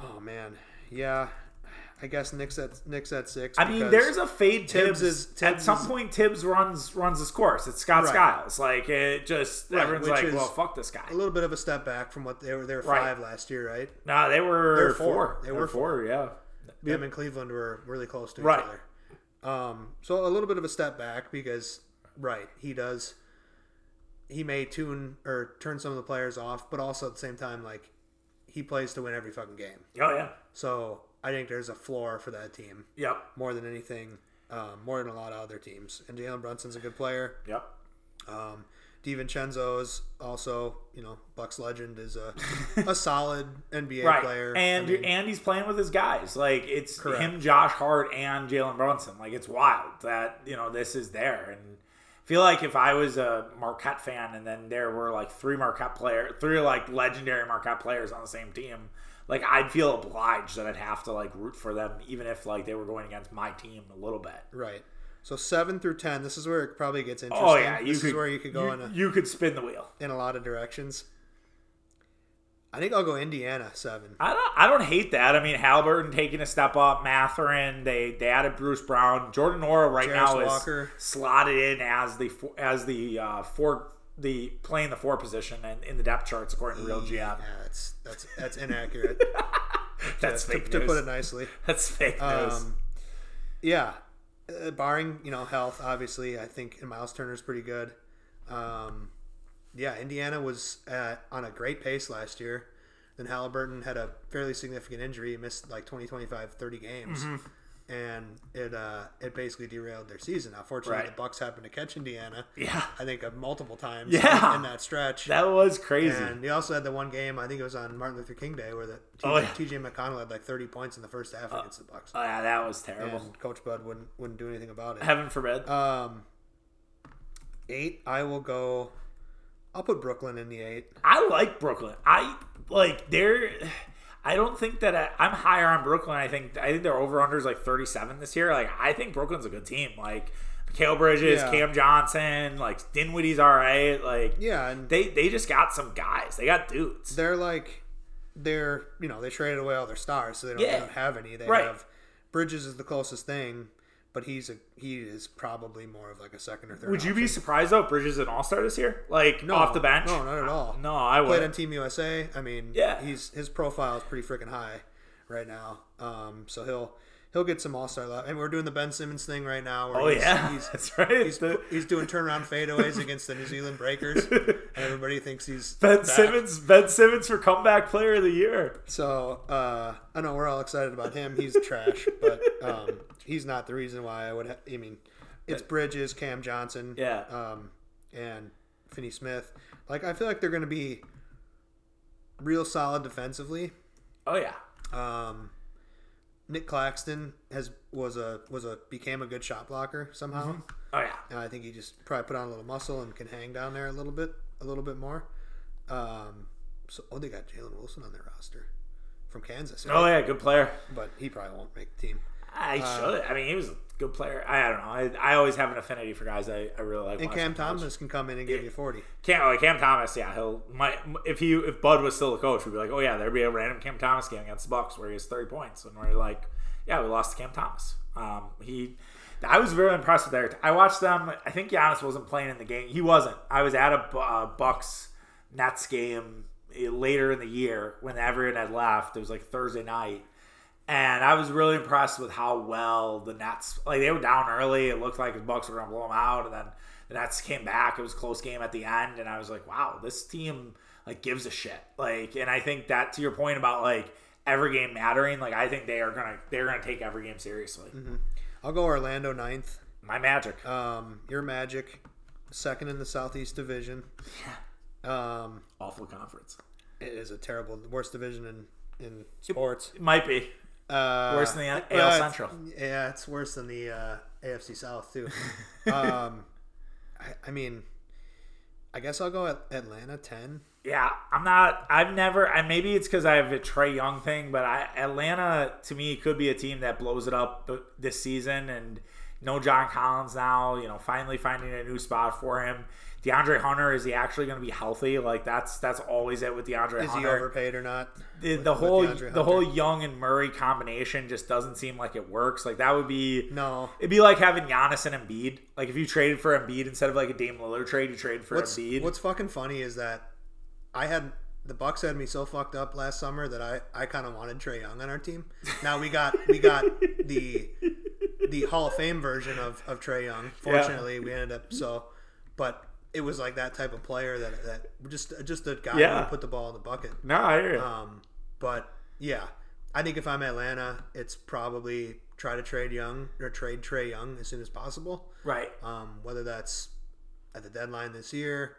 Speaker 2: Oh man, yeah. I guess Knicks at Knicks at six.
Speaker 1: I mean, there's a fade Thibs.
Speaker 2: Thibs is-
Speaker 1: at some
Speaker 2: is-
Speaker 1: point, Thibs runs runs his course. It's Scott
Speaker 2: Right.
Speaker 1: Skiles. Like it just
Speaker 2: Right,
Speaker 1: everyone's like, well, fuck this guy.
Speaker 2: a little bit of a step back from what they were. They were
Speaker 1: Right.
Speaker 2: five last year, right?
Speaker 1: No, they were
Speaker 2: they were
Speaker 1: four.
Speaker 2: four.
Speaker 1: They,
Speaker 2: They
Speaker 1: were
Speaker 2: were
Speaker 1: four. Yeah.
Speaker 2: Them and Cleveland were really close to each other. Um, so a little bit of a step back because, right, he does. he may tune or turn some of the players off, but also at the same time, like he plays to win every fucking game.
Speaker 1: Oh yeah.
Speaker 2: So I think there's a floor for that team
Speaker 1: Yep.
Speaker 2: more than anything, um, more than a lot of other teams. And Jalen Brunson's a good player.
Speaker 1: Yep.
Speaker 2: Um, DiVincenzo is also, you know, Bucks legend is a a solid NBA
Speaker 1: Right.
Speaker 2: player.
Speaker 1: And
Speaker 2: I mean,
Speaker 1: and he's playing with his guys. Like it's
Speaker 2: Correct.
Speaker 1: him, Josh Hart, and Jalen Brunson. Like it's wild that you know this is there. And I feel like if I was a Marquette fan, and then there were like three Marquette player, three like legendary Marquette players on the same team, like I'd feel obliged that I'd have to like root for them, even if like they were going against my team a little bit.
Speaker 2: right. So seven through ten, this is where it probably gets interesting.
Speaker 1: Oh yeah, you
Speaker 2: this
Speaker 1: could
Speaker 2: is where you could go
Speaker 1: you,
Speaker 2: in a,
Speaker 1: you could spin the wheel.
Speaker 2: in a lot of directions. I think I'll go Indiana seven.
Speaker 1: I don't. I don't hate that. I mean, Haliburton taking a step up. Mathurin. They they added Bruce Brown. Jordan Nwora right now
Speaker 2: Walker.
Speaker 1: is slotted in as the as the uh, four the playing the four position and in the depth charts according to Real GM.
Speaker 2: Yeah, that's that's that's inaccurate.
Speaker 1: That's
Speaker 2: to,
Speaker 1: fake
Speaker 2: to
Speaker 1: news.
Speaker 2: put it nicely.
Speaker 1: That's fake news.
Speaker 2: Um, yeah, uh, barring you know health, obviously, I think Miles Turner's pretty good. Um, yeah, Indiana was at, on a great pace last year. Then Haliburton had a fairly significant injury, missed like 20, 25, 30 games,
Speaker 1: Mm-hmm.
Speaker 2: And it uh, it basically derailed their season. Now, fortunately,
Speaker 1: Right.
Speaker 2: the Bucks happened to catch Indiana.
Speaker 1: yeah,
Speaker 2: I think uh, multiple times.
Speaker 1: Yeah.
Speaker 2: in that stretch.
Speaker 1: that was crazy.
Speaker 2: And they also had the one game, I think it was on Martin Luther King Day, where the TJ,
Speaker 1: Oh, yeah.
Speaker 2: TJ McConnell had like 30 points in the first half against the Bucks.
Speaker 1: oh yeah, that was terrible.
Speaker 2: And Coach Bud wouldn't wouldn't do anything about it.
Speaker 1: Heaven forbid.
Speaker 2: Um, eight, I will go. I'll put Brooklyn in the eight.
Speaker 1: I like Brooklyn. I like they're. I don't think that I, I'm higher on Brooklyn. I think I think their over under is like 37 this year. Like I think Brooklyn's a good team. Like Mikal Bridges,
Speaker 2: Yeah.
Speaker 1: Cam Johnson, like Dinwiddie's all right. Like
Speaker 2: Yeah, and
Speaker 1: they they just got some guys. They got dudes.
Speaker 2: they're like they're you know they traded away all their stars, so they don't, they don't have any. They
Speaker 1: Right.
Speaker 2: have Bridges is the closest thing, but he's a he is probably more of like a second or third.
Speaker 1: Would you be surprised though Bridges is an All Star this year? Like
Speaker 2: No,
Speaker 1: off the bench?
Speaker 2: No, not at all.
Speaker 1: No, I would.
Speaker 2: played on. Team USA. I mean,
Speaker 1: Yeah.
Speaker 2: he's his profile is pretty freaking high right now. Um, so he'll he'll get some All Star love. And we're doing the Ben Simmons thing right now.
Speaker 1: Oh
Speaker 2: he's,
Speaker 1: yeah,
Speaker 2: he's
Speaker 1: that's right.
Speaker 2: he's,
Speaker 1: The-
Speaker 2: he's doing turnaround fadeaways against the New Zealand Breakers, and everybody thinks he's
Speaker 1: Ben
Speaker 2: back.
Speaker 1: Simmons. Ben Simmons for comeback player of the year.
Speaker 2: So uh, I know we're all excited about him. He's trash, but um, he's not the reason why I would. Ha- I mean, it's Bridges, Cam Johnson,
Speaker 1: Yeah.
Speaker 2: um, and Finney Smith. Like I feel like they're going to be real solid defensively.
Speaker 1: Oh yeah.
Speaker 2: Um, Nick Claxton has was a was a became a good shot blocker somehow.
Speaker 1: Oh yeah.
Speaker 2: And I think he just probably put on a little muscle and can hang down there a little bit, a little bit more. Um, so oh, they got Jalen Wilson on their roster from Kansas, right?
Speaker 1: Oh yeah. Good player.
Speaker 2: but he probably won't make the team.
Speaker 1: I
Speaker 2: Uh,
Speaker 1: should. I mean, he was a good player. I, I don't know. I, I always have an affinity for guys I, I really like.
Speaker 2: And Cam. Thomas can come in and give you forty.
Speaker 1: Cam, oh, Cam Thomas, yeah, he'll might if he if Bud was still the coach, we'd be like, oh yeah, there'd be a random Cam Thomas game against the Bucks where he has thirty points, and we're like, yeah, we lost to Cam Thomas. Um, he, I was very impressed with their. I watched them. I think Giannis wasn't playing in the game. He wasn't. I was at a uh, Bucks Nets game eh, later in the year when everyone had left. It was like Thursday night. And I was really impressed with how well the Nets, like they were down early. It looked like the Bucks were going to blow them out, and then the Nets came back. It was a close game at the end, and I was like, wow, this team like gives a shit. Like, and I think that to your point about like every game mattering, like I think they are gonna they're gonna take every game seriously.
Speaker 2: I'll go Orlando ninth.
Speaker 1: My Magic,
Speaker 2: Um, your Magic, second in the Southeast Division. Yeah. Um,
Speaker 1: awful conference.
Speaker 2: it is a terrible, worst division in in sports.
Speaker 1: It might be.
Speaker 2: Uh,
Speaker 1: Worse than the AL Central.
Speaker 2: Yeah, it's worse than the uh, AFC South too. um, I, I mean, I guess I'll go at Atlanta ten.
Speaker 1: Yeah, I'm not. I've never. And maybe it's because I have a Trae Young thing, but I, Atlanta to me could be a team that blows it up this season. And no John Collins now. You know, finally finding a new spot for him. DeAndre Hunter is he actually going to be healthy? Like that's that's always it with DeAndre
Speaker 2: Is he overpaid or not?
Speaker 1: the,
Speaker 2: with-
Speaker 1: the
Speaker 2: with
Speaker 1: whole the whole Young and Murray combination just doesn't seem like it works. Like that would be
Speaker 2: No.
Speaker 1: It'd be like having Giannis and Embiid. Like if you traded for Embiid instead of like a Dame Lillard trade, you trade for
Speaker 2: What's
Speaker 1: Embiid.
Speaker 2: What's fucking funny is that I had the Bucks had me so fucked up last summer that I, I kind of wanted Trae Young on our team. Now we got we got the the Hall of Fame version of, of Trae Young. Fortunately, we ended up so, but it was like that type of player that that just just a guy
Speaker 1: Yeah.
Speaker 2: who put the ball in the bucket.
Speaker 1: No, I hear you.
Speaker 2: Um, but yeah, I think if I'm Atlanta, it's probably try to trade Young or trade Trae Young as soon as possible.
Speaker 1: right.
Speaker 2: Um, whether that's at the deadline this year,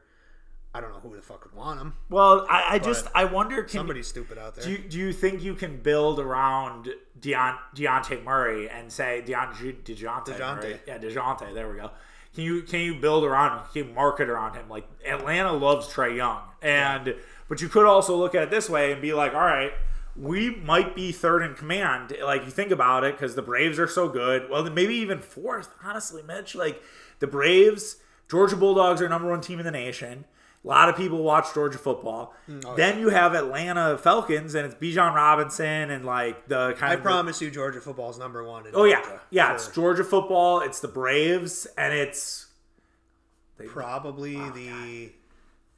Speaker 2: I don't know who the fuck would want him.
Speaker 1: Well, I, I just I wonder can
Speaker 2: Somebody stupid out there.
Speaker 1: do you, do you think you can build around Deon, Deontay Murray and say Deon, Dejounte,
Speaker 2: DeJounte.
Speaker 1: Murray? Yeah, Dejounte. There we go. Can you can you build around him? Can you market around him? Like Atlanta loves Trae Young, and but you could also look at it this way and be like, all right, we might be third in command. Like you think about it, because the Braves are so good. Well, maybe even fourth. Honestly, Mitch, like the Braves, Georgia Bulldogs are number one team in the nation. A lot of people watch Georgia football.
Speaker 2: Mm, oh,
Speaker 1: then you have Atlanta Falcons, and it's Bijan Robinson and like the kind
Speaker 2: I
Speaker 1: of the-
Speaker 2: promise you, Georgia football's number one. In
Speaker 1: Oh yeah,
Speaker 2: Georgia
Speaker 1: yeah.
Speaker 2: for
Speaker 1: It's Georgia football. It's the Braves, and it's
Speaker 2: probably ah, the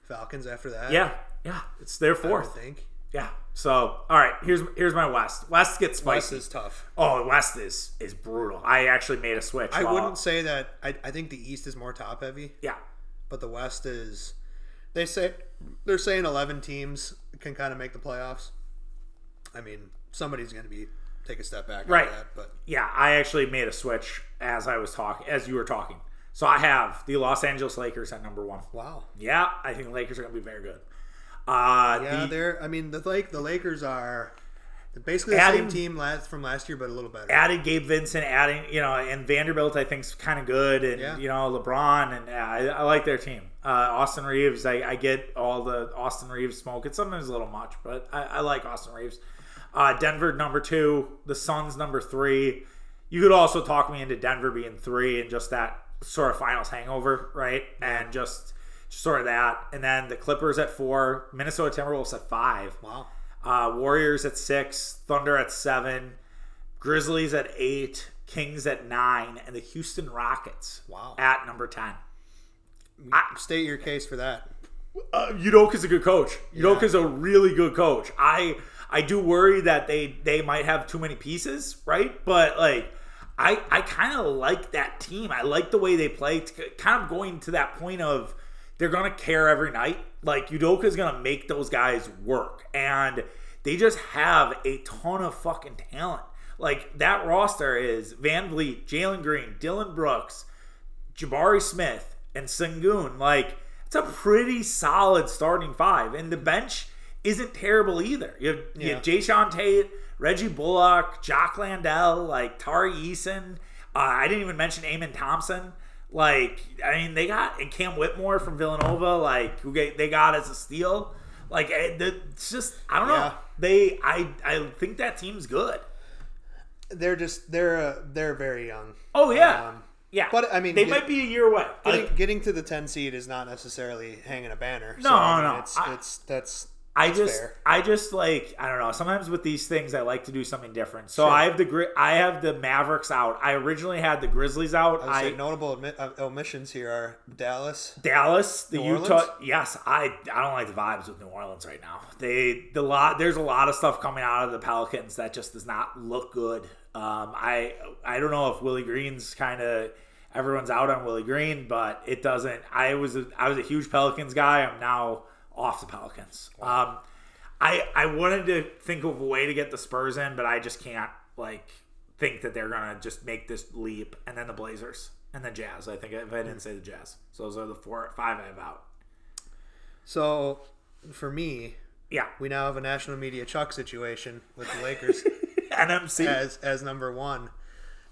Speaker 2: Falcons after that.
Speaker 1: Oh, yeah, yeah. It's their fourth.
Speaker 2: I think.
Speaker 1: Yeah. So all right, here's here's my West. West gets spicy.
Speaker 2: West is tough.
Speaker 1: Oh, West is is brutal. I actually made a switch.
Speaker 2: I
Speaker 1: while-
Speaker 2: wouldn't say that. I, I think the East is more top heavy,
Speaker 1: Yeah.
Speaker 2: but the West is. They say they're saying eleven teams can kind of make the playoffs. I mean, somebody's going to be take a step back,
Speaker 1: Right.
Speaker 2: That, but
Speaker 1: Yeah, I actually made a switch as I was talking, as you were talking. So I have the Los Angeles Lakers at number one.
Speaker 2: wow.
Speaker 1: Yeah, I think the Lakers are going to be very good. Uh,
Speaker 2: Yeah,
Speaker 1: the-
Speaker 2: they're. I mean, the Lake the Lakers are basically the
Speaker 1: Adding-
Speaker 2: same team last from last year, but a little better.
Speaker 1: added Gabe Vincent, adding you know, and Vanderbilt I think's kind of good, and
Speaker 2: Yeah.
Speaker 1: you know LeBron, and yeah, I, I like their team. Uh, Austin Reaves, I, I get all the Austin Reaves smoke. It's sometimes a little much, but I, I like Austin Reaves. Uh, Denver number two, the Suns number three. You could also talk me into Denver being three and just that sort of finals hangover, right? And just, just sort of that, and then the Clippers at four, Minnesota Timberwolves at five.
Speaker 2: wow.
Speaker 1: Uh, Warriors at six, Thunder at seven, Grizzlies at eight, Kings at nine, and the Houston Rockets
Speaker 2: Wow.
Speaker 1: at number ten.
Speaker 2: State your case for that.
Speaker 1: Uh, Udoka's a good coach. Udoka's a really good coach. I I do worry that they they might have too many pieces, right? But like. I, I kind of like that team. I like the way they play. It's kind of going to that point of they're going to care every night. Like Udoka's going to make those guys work. And they just have a ton of fucking talent. Like that roster is VanVleet, Jalen Green, Dillon Brooks, Jabari Smith, and Sengun. Like it's a pretty solid starting five. And the bench isn't terrible either. You have, you have Jae'Sean Tate, Reggie Bullock, Jock Landale, like Tari Eason. Uh, I didn't even mention Amen Thompson. Like, I mean, they got and Cam Whitmore from Villanova, like who get, they got as a steal. Like, eh, it's just I don't know.
Speaker 2: Yeah.
Speaker 1: They, I, I think that team's good.
Speaker 2: They're just they're uh, they're very young.
Speaker 1: Oh yeah,
Speaker 2: Um,
Speaker 1: yeah.
Speaker 2: but, I mean,
Speaker 1: they
Speaker 2: get-
Speaker 1: might be a year away.
Speaker 2: Getting,
Speaker 1: Like,
Speaker 2: getting to the ten seed is not necessarily hanging a banner.
Speaker 1: No,
Speaker 2: so, I mean,
Speaker 1: no,
Speaker 2: It's,
Speaker 1: I-
Speaker 2: it's that's
Speaker 1: I
Speaker 2: that's
Speaker 1: just,
Speaker 2: fair.
Speaker 1: I just like, I don't know. Sometimes with these things, I like to do something different. So
Speaker 2: Sure.
Speaker 1: I have the Gri- I have the Mavericks out. I originally had the Grizzlies out.
Speaker 2: I
Speaker 1: I,
Speaker 2: notable admi- uh, omissions here are Dallas.
Speaker 1: Dallas, the
Speaker 2: New
Speaker 1: Utah.
Speaker 2: Orleans?
Speaker 1: Yes, I I don't like the vibes with New Orleans right now. They the lot there's a lot of stuff coming out of the Pelicans that just does not look good. Um, I I don't know if Willie Green's kind of everyone's out on Willie Green, but it doesn't. I was a, I was a huge Pelicans guy. I'm now off the Pelicans. Um, I I wanted to think of a way to get the Spurs in, but I just can't like think that they're gonna just make this leap. And then the Blazers and the Jazz. I think if I didn't say the Jazz, so those are the four five I have out.
Speaker 2: So for me,
Speaker 1: Yeah,
Speaker 2: we now have a national media Chuck situation with the Lakers and
Speaker 1: NMC.
Speaker 2: as as number one,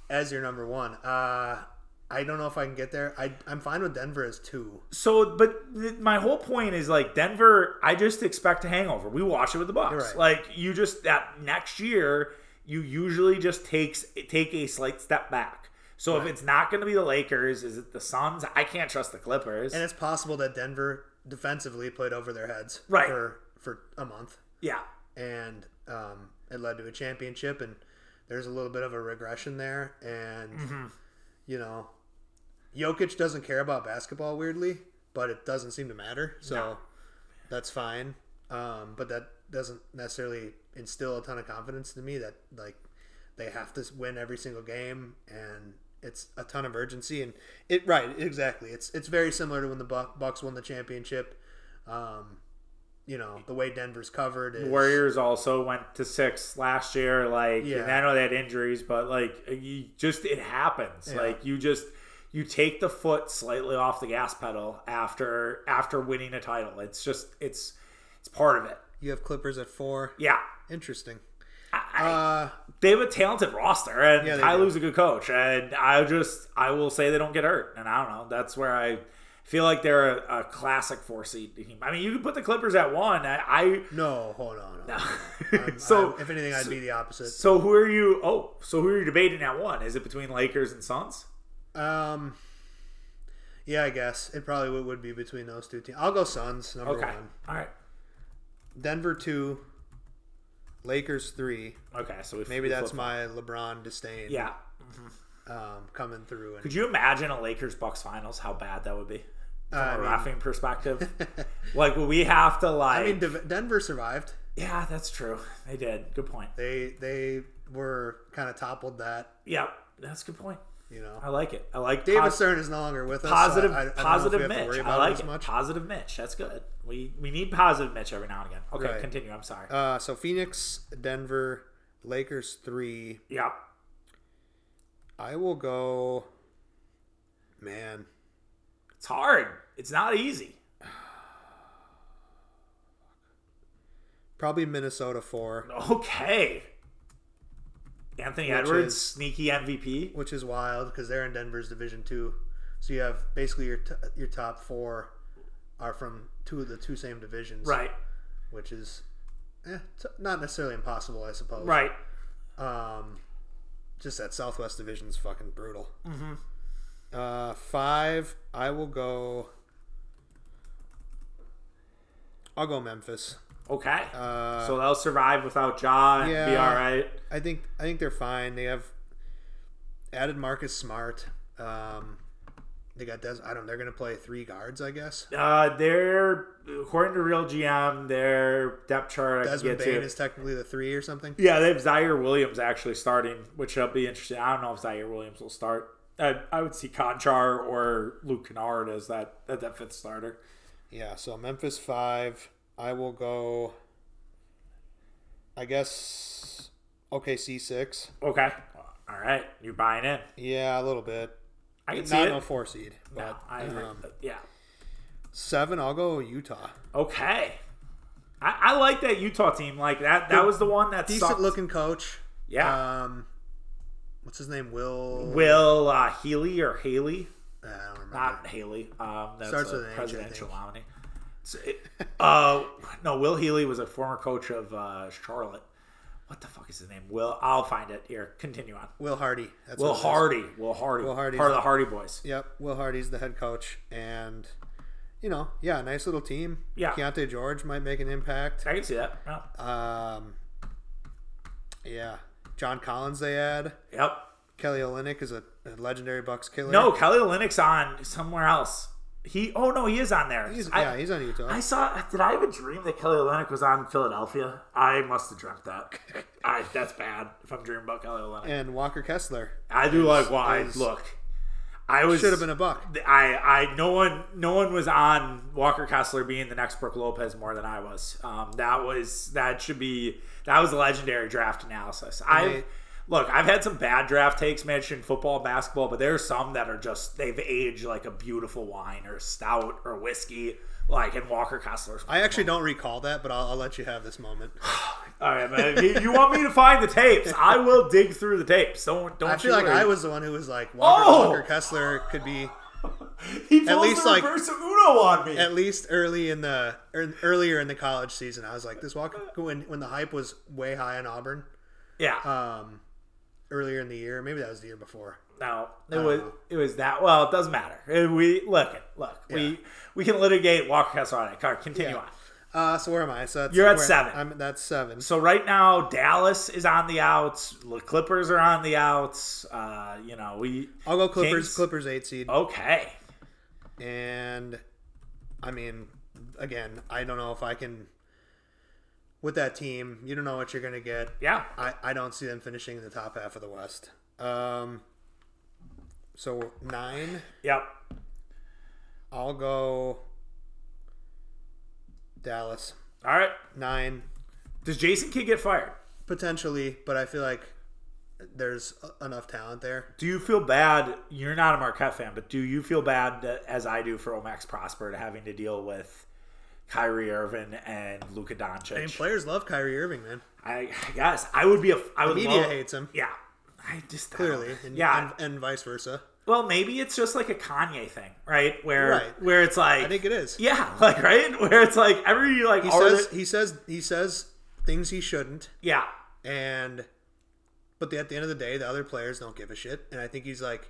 Speaker 2: as your number one. Uh, I don't know if I can get there. I I'm fine with Denver as two.
Speaker 1: So, but th- my whole point is like Denver. I just expect a hangover. We watch it with the Bucks.
Speaker 2: Right.
Speaker 1: Like you just that next year, you usually just takes take a slight step back. So if it's not going to be the Lakers, is it the Suns? I can't trust the Clippers.
Speaker 2: And it's possible that Denver defensively played over their heads
Speaker 1: Right.
Speaker 2: for for a month,
Speaker 1: yeah,
Speaker 2: and um, it led to a championship. And there's a little bit of a regression there, and
Speaker 1: Mm-hmm.
Speaker 2: you know, Jokic doesn't care about basketball weirdly, but it doesn't seem to matter. So
Speaker 1: No.
Speaker 2: that's fine. Um, but that doesn't necessarily instill a ton of confidence to me that like they have to win every single game and it's a ton of urgency and it right exactly. It's it's very similar to when the Bucks won the championship. Um, you know the way Denver's covered is
Speaker 1: Warriors also went to six last year. Like,
Speaker 2: Yeah.
Speaker 1: and I know they had injuries, but like, you just it happens.
Speaker 2: Yeah.
Speaker 1: Like, you just you take the foot slightly off the gas pedal after after winning a title. It's just it's it's part of it.
Speaker 2: You have Clippers at four.
Speaker 1: Yeah,
Speaker 2: Interesting.
Speaker 1: I, I-
Speaker 2: Uh,
Speaker 1: they have a talented roster, and
Speaker 2: Yeah, they
Speaker 1: Ty a good coach. And I just I will say they don't get hurt, and I don't know. That's where I feel like they're a, a classic four seed team. I mean, you can put the Clippers at one. I, I
Speaker 2: no, hold on.
Speaker 1: No.
Speaker 2: I'm-
Speaker 1: so
Speaker 2: I'm- if anything, I'd be the opposite.
Speaker 1: So who are you? Oh, so who are you debating at one? Is it between Lakers and Suns?
Speaker 2: Um, yeah, I guess it probably would, would be between those two teams. I'll go Suns number
Speaker 1: Okay,
Speaker 2: one,
Speaker 1: all right.
Speaker 2: Denver two, Lakers three.
Speaker 1: Okay, so we
Speaker 2: Maybe
Speaker 1: we
Speaker 2: that's my LeBron disdain.
Speaker 1: yeah.
Speaker 2: um, coming through. And
Speaker 1: Could you imagine a Lakers Bucks finals? How bad that would be from
Speaker 2: I
Speaker 1: a refing perspective. like, we have to like?
Speaker 2: I mean, Dev- Denver survived.
Speaker 1: yeah, that's true. They did. Good point.
Speaker 2: They they were kind of toppled that.
Speaker 1: Yeah, that's a good point.
Speaker 2: You know,
Speaker 1: I like it. I like
Speaker 2: David
Speaker 1: pos-
Speaker 2: Stern is no longer with us. so
Speaker 1: positive,
Speaker 2: I, I
Speaker 1: positive
Speaker 2: know if we have to
Speaker 1: Mitch. I like
Speaker 2: it
Speaker 1: it.
Speaker 2: much.
Speaker 1: Positive Mitch. That's good. We we need positive Mitch every now and again. Okay,
Speaker 2: Right.
Speaker 1: continue. I'm sorry.
Speaker 2: Uh, so Phoenix, Denver, Lakers three.
Speaker 1: Yep.
Speaker 2: I will go. Man,
Speaker 1: It's hard. It's not easy.
Speaker 2: probably Minnesota four,
Speaker 1: Okay. Anthony Edwards,
Speaker 2: is-
Speaker 1: sneaky MVP.
Speaker 2: which is wild because they're in Denver's Division two. So you have basically your t- your top four are from two of the two same divisions,
Speaker 1: Right.
Speaker 2: Which is eh, t- not necessarily impossible, I suppose.
Speaker 1: Right.
Speaker 2: Um, just that Southwest Division is fucking brutal. Mm-hmm. Uh, five. I will go. I'll go Memphis.
Speaker 1: Okay.
Speaker 2: Uh,
Speaker 1: so they'll survive without Ja and be all right.
Speaker 2: I think I think they're fine. They have added Marcus Smart. Um, they got Des. I don't. They're gonna play three guards, I guess.
Speaker 1: Uh, they're according to Real GM, their depth chart.
Speaker 2: Desmond Bane
Speaker 1: to.
Speaker 2: is technically the three or something.
Speaker 1: Yeah, they have Ziaire Williams actually starting, which will be interesting. I don't know if Ziaire Williams will start. I, I would see Konchar or Luke Kennard as that that, that fifth starter.
Speaker 2: Yeah. So Memphis five. I will go. I guess. OKC six.
Speaker 1: Okay. All right, you're buying in.
Speaker 2: Yeah, a little bit.
Speaker 1: I can see
Speaker 2: Not
Speaker 1: it.
Speaker 2: no four seed. But
Speaker 1: No, I agree.
Speaker 2: um,
Speaker 1: yeah.
Speaker 2: seven. I'll go Utah.
Speaker 1: Okay. I, I like that Utah team. Like that. That was the one that
Speaker 2: Decent
Speaker 1: sucked.
Speaker 2: looking coach.
Speaker 1: Yeah.
Speaker 2: Um, what's his name? Will.
Speaker 1: Will uh, Healy or Haley?
Speaker 2: I don't remember.
Speaker 1: Not Haley. Um, that's
Speaker 2: Starts
Speaker 1: a
Speaker 2: with an
Speaker 1: presidential nominee. Uh, no, Will Healy was a former coach of uh, Charlotte. What the fuck is his name? Will. I'll find it here. Continue on.
Speaker 2: Will Hardy. That's
Speaker 1: Will
Speaker 2: what it is.
Speaker 1: Hardy. Will Hardy.
Speaker 2: Will Hardy.
Speaker 1: part of the
Speaker 2: the-
Speaker 1: Hardy Boys.
Speaker 2: Yep. Will Hardy's the head coach, and you know, yeah, nice little team.
Speaker 1: Yeah.
Speaker 2: Keyonte George might make an impact.
Speaker 1: I can see that. Yeah.
Speaker 2: Um, yeah. John Collins they add.
Speaker 1: Yep.
Speaker 2: Kelly Olynyk is a, a legendary Bucks killer.
Speaker 1: No, Kelly Olynyk's on somewhere else. He. Oh no, he is on there.
Speaker 2: he's
Speaker 1: I-
Speaker 2: yeah, he's on Utah.
Speaker 1: I saw. Did I have a dream that Kelly Olynyk was on Philadelphia? I must have dreamt that. I, that's bad. If I'm dreaming about Kelly Olynyk,
Speaker 2: and Walker Kessler
Speaker 1: I do like. Well, I look. I was
Speaker 2: should have been a buck.
Speaker 1: I, I, no one, no one was on Walker Kessler being the next Brook Lopez more than I was. Um, that was that should be that was a legendary draft analysis. I look, I've had some bad draft takes, in football, basketball, but there are some that are just they've aged like a beautiful wine or stout or whiskey, like in Walker Kessler's.
Speaker 2: I actually don't recall that, but I'll, I'll let you have this moment.
Speaker 1: All right, man. You, you want me to find the tapes? I will dig through the tapes. Don't don't
Speaker 2: I feel like
Speaker 1: worry.
Speaker 2: I was the one who was like, Walker,
Speaker 1: Oh!
Speaker 2: Walker Kessler could be
Speaker 1: He pulls
Speaker 2: least,
Speaker 1: the
Speaker 2: like-
Speaker 1: reverse Uno on me.
Speaker 2: at least early in the er, earlier in the college season. I was like, this Walker when when the hype was way high on Auburn
Speaker 1: yeah.
Speaker 2: um, earlier in the year. Maybe that was the year before.
Speaker 1: No, it
Speaker 2: don't
Speaker 1: was it was that. Well, it doesn't matter. We look. Look,
Speaker 2: Yeah.
Speaker 1: we we can litigate Walker Kessler on continue
Speaker 2: Yeah.
Speaker 1: on.
Speaker 2: Uh, so where am I? So that's
Speaker 1: You're at seven.
Speaker 2: I'm that's seven.
Speaker 1: So right now, Dallas is on the outs. The Clippers are on the outs. Uh, you know, we
Speaker 2: I'll go Clippers.
Speaker 1: Kings-
Speaker 2: Clippers eight seed.
Speaker 1: okay.
Speaker 2: And I mean, again, I don't know if I can. With that team, you don't know what you're going to get.
Speaker 1: Yeah,
Speaker 2: I, I don't see them finishing in the top half of the West. Um, So nine.
Speaker 1: Yep.
Speaker 2: I'll go Dallas.
Speaker 1: All right.
Speaker 2: Nine,
Speaker 1: Does Jason Kidd get fired?
Speaker 2: potentially, but I feel like there's enough talent there.
Speaker 1: Do you feel bad? You're not a Marquette fan, but do you feel bad as I do for Omax Prosper to having to deal with Kyrie Irving and Luka Doncic?
Speaker 2: I mean, players love Kyrie Irving, man.
Speaker 1: I, I guess I would be a. I would
Speaker 2: Media
Speaker 1: love-
Speaker 2: hates him
Speaker 1: Yeah, I just
Speaker 2: clearly, and,
Speaker 1: yeah.
Speaker 2: and, and vice versa.
Speaker 1: well, maybe it's just like a Kanye thing, right? Where
Speaker 2: Right.
Speaker 1: where it's like
Speaker 2: I think it is.
Speaker 1: yeah, like right, where it's like every like
Speaker 2: He says
Speaker 1: the-
Speaker 2: he says he says things he shouldn't,
Speaker 1: yeah,
Speaker 2: and but the, at the end of the day, the other players don't give a shit, and I think he's like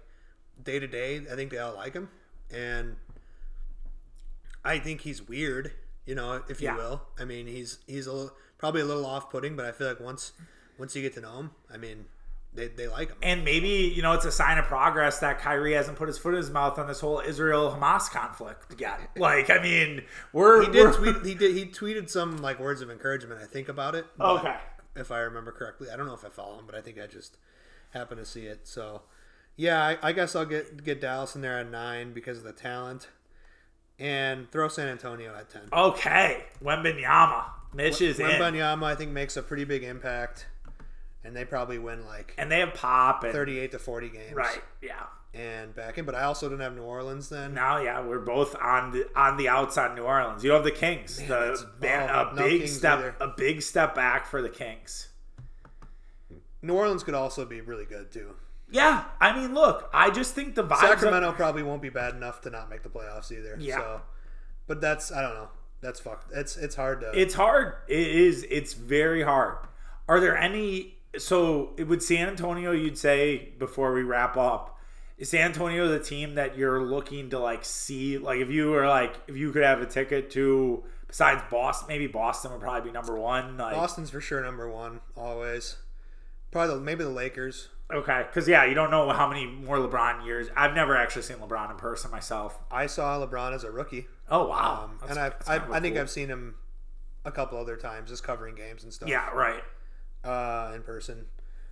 Speaker 2: day to day. I think they all like him, and I think he's weird, you know, if you
Speaker 1: Yeah.
Speaker 2: will. I mean, he's he's a little, probably a little off putting, but I feel like once once you get to know him, I mean, they they like him.
Speaker 1: and maybe you know it's a sign of progress that Kyrie hasn't put his foot in his mouth on this whole Israel Hamas conflict yet. Like, I mean, we're
Speaker 2: He did
Speaker 1: we're-
Speaker 2: tweet. He did. He tweeted some like words of encouragement. I think about it.
Speaker 1: Okay.
Speaker 2: If I remember correctly, I don't know if I follow him, but I think I just happened to see it. So, yeah, I, I guess I'll get get Dallas in there at nine because of the talent, and throw San Antonio at ten.
Speaker 1: Okay, Wembanyama, Mitch is in,
Speaker 2: Wembanyama, I think, makes a pretty big impact, and they probably win like
Speaker 1: and they have Pop and
Speaker 2: thirty-eight to forty games.
Speaker 1: right, yeah.
Speaker 2: And back in, but I also didn't have New Orleans then.
Speaker 1: Now, yeah, we're both on the on the outs on New Orleans. You have the Kings,
Speaker 2: that's-
Speaker 1: the
Speaker 2: oh,
Speaker 1: a
Speaker 2: no
Speaker 1: big
Speaker 2: Kings
Speaker 1: step,
Speaker 2: either.
Speaker 1: a big step back for the Kings.
Speaker 2: New Orleans could also be really good too.
Speaker 1: Yeah, I mean, look, I just think the vibes.
Speaker 2: Sacramento probably won't be bad enough to not make the playoffs either.
Speaker 1: Yeah.
Speaker 2: So, but that's I don't know. That's fucked. It's it's hard to.
Speaker 1: It's hard. It is. It's very hard. Are there any? So it would San Antonio. You'd say before we wrap up. Is San Antonio the team that you're looking to like see? Like if you were like if you could have a ticket to besides Boston, maybe Boston would probably be number one. Like
Speaker 2: Boston's for sure number one always. Probably the, maybe the Lakers.
Speaker 1: okay, because yeah, you don't know how many more LeBron years. I've never actually seen LeBron in person myself.
Speaker 2: I saw LeBron as a rookie,
Speaker 1: Oh wow,
Speaker 2: um, and I've, I've I think
Speaker 1: cool.
Speaker 2: I've seen him a couple other times just covering games and stuff.
Speaker 1: yeah right.
Speaker 2: uh, in person.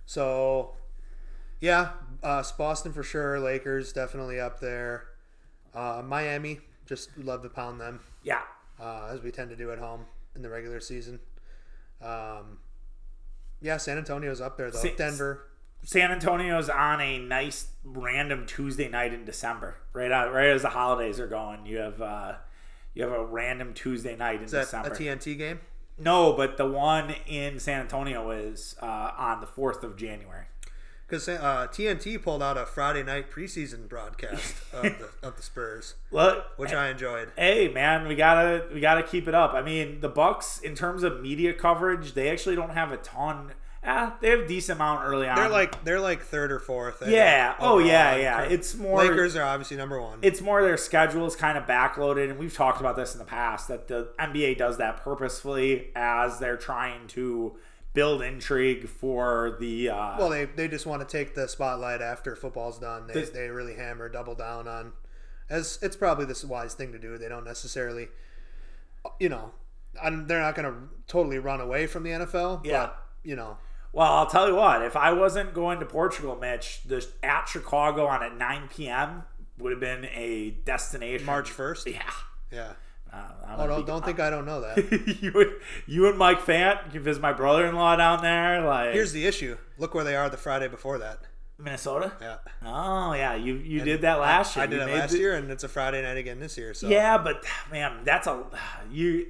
Speaker 2: So, yeah, uh, Boston for sure. Lakers definitely up there. Uh, Miami, just love to pound them
Speaker 1: Yeah,
Speaker 2: uh, as we tend to do at home in the regular season. Um, yeah, San Antonio's up there though.
Speaker 1: Sa-
Speaker 2: Denver.
Speaker 1: San Antonio's on a nice random Tuesday night in December. Right out, right as the holidays are going, you have uh, you have a random Tuesday night in
Speaker 2: Is that
Speaker 1: December.
Speaker 2: a TNT game?
Speaker 1: no, but the one in San Antonio is uh, on the fourth of January.
Speaker 2: Because uh, TNT pulled out a Friday night preseason broadcast of the, of the Spurs,
Speaker 1: Look,
Speaker 2: which I enjoyed.
Speaker 1: hey man, we gotta we gotta keep it up. I mean, the Bucks in terms of media coverage, they actually don't have a ton. Eh, they have a decent amount early on.
Speaker 2: They're like they're like third or fourth.
Speaker 1: Yeah, oh yeah, yeah. It's more
Speaker 2: Lakers are obviously number one.
Speaker 1: it's more their schedule is kind of backloaded, and we've talked about this in the past that the NBA does that purposefully as they're trying to build intrigue for the. Uh,
Speaker 2: Well, they, they just want to take the spotlight after football's done. They,
Speaker 1: This-
Speaker 2: they really hammer, double down on, as it's probably the wise thing to do. They don't necessarily, you know, I'm, they're not going to totally run away from the NFL.
Speaker 1: Yeah.
Speaker 2: But, you know,
Speaker 1: well, I'll tell you what. If I wasn't going to Portugal, Mitch, the at Chicago on at 9 p.m. would have been a destination.
Speaker 2: March 1st.
Speaker 1: Yeah.
Speaker 2: Yeah.
Speaker 1: Uh,
Speaker 2: Oh, don't, don't think I don't know that.
Speaker 1: you and you and Mike Fant you visit my brother-in-law down there, like
Speaker 2: Here's the issue. Look where they are the Friday before that.
Speaker 1: Minnesota.
Speaker 2: Yeah.
Speaker 1: Oh yeah, you you did that last year.
Speaker 2: I did
Speaker 1: You
Speaker 2: it last
Speaker 1: the-
Speaker 2: year, and it's a Friday night again this year. So
Speaker 1: Yeah, but man, that's a you.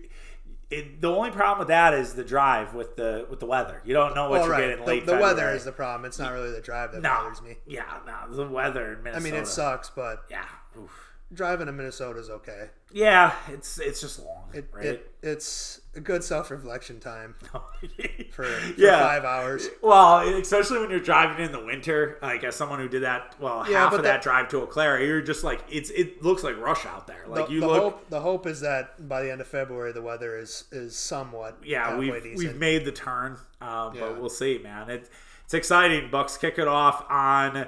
Speaker 1: It, the only problem with that is the drive with the with the weather. You don't know what
Speaker 2: well,
Speaker 1: you're
Speaker 2: right.
Speaker 1: getting
Speaker 2: The,
Speaker 1: late.
Speaker 2: the weather is the problem. It's not really the drive that
Speaker 1: no,
Speaker 2: bothers me.
Speaker 1: yeah, no, the weather in
Speaker 2: I mean, it sucks, but
Speaker 1: Yeah, Oof.
Speaker 2: Driving to Minnesota is okay.
Speaker 1: yeah, it's it's just long,
Speaker 2: It,
Speaker 1: right?
Speaker 2: it it's a good self reflection time for, for
Speaker 1: Yeah.
Speaker 2: five hours.
Speaker 1: Well, especially when you're driving in the winter, like as someone who did that, well,
Speaker 2: Yeah,
Speaker 1: half of that,
Speaker 2: that-
Speaker 1: drive to Eau Claire, you're just like it's. It looks like rush out there. Like
Speaker 2: the,
Speaker 1: you
Speaker 2: the
Speaker 1: look.
Speaker 2: hope the hope is that by the end of February the weather is is somewhat
Speaker 1: yeah, we've
Speaker 2: decent.
Speaker 1: we've made the turn, um,
Speaker 2: Yeah.
Speaker 1: but we'll see, man. It, it's exciting. Bucks kick it off on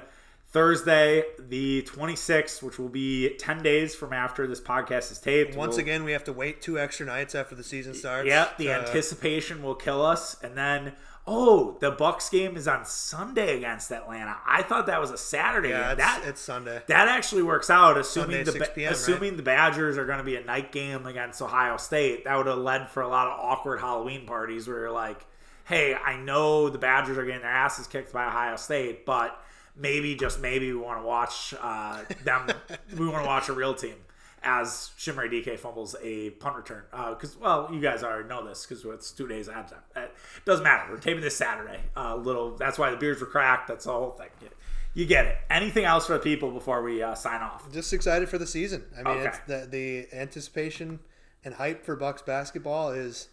Speaker 1: Thursday, the 26th, which will be 10 days from after this podcast is taped.
Speaker 2: Once
Speaker 1: We'll-
Speaker 2: again, we have to wait two extra nights after the season starts.
Speaker 1: Yeah, the
Speaker 2: to-
Speaker 1: anticipation will kill us. And then Oh, the Bucks game is on Sunday against Atlanta. I thought that was a Saturday.
Speaker 2: Yeah,
Speaker 1: game.
Speaker 2: it's,
Speaker 1: that
Speaker 2: it's Sunday.
Speaker 1: that actually works out. Assuming
Speaker 2: Sunday,
Speaker 1: the
Speaker 2: p.m.,
Speaker 1: assuming the Badgers are going to be a night game against Ohio State, that would have led for a lot of awkward Halloween parties where you're like, "Hey, I know the Badgers are getting their asses kicked by Ohio State, but maybe just maybe we want to watch uh, them. we want to watch a real team." As Chimere Dike fumbles a punt return, because well, you guys already know this because it's two days ahead of time. It doesn't matter. We're taping this Saturday. Uh, little. That's why the beers were cracked. That's the whole thing. You, you get it. Anything else for the people before we uh, sign off?
Speaker 2: Just excited for the season. I mean,
Speaker 1: Okay.
Speaker 2: it's the the anticipation and hype for Bucks basketball is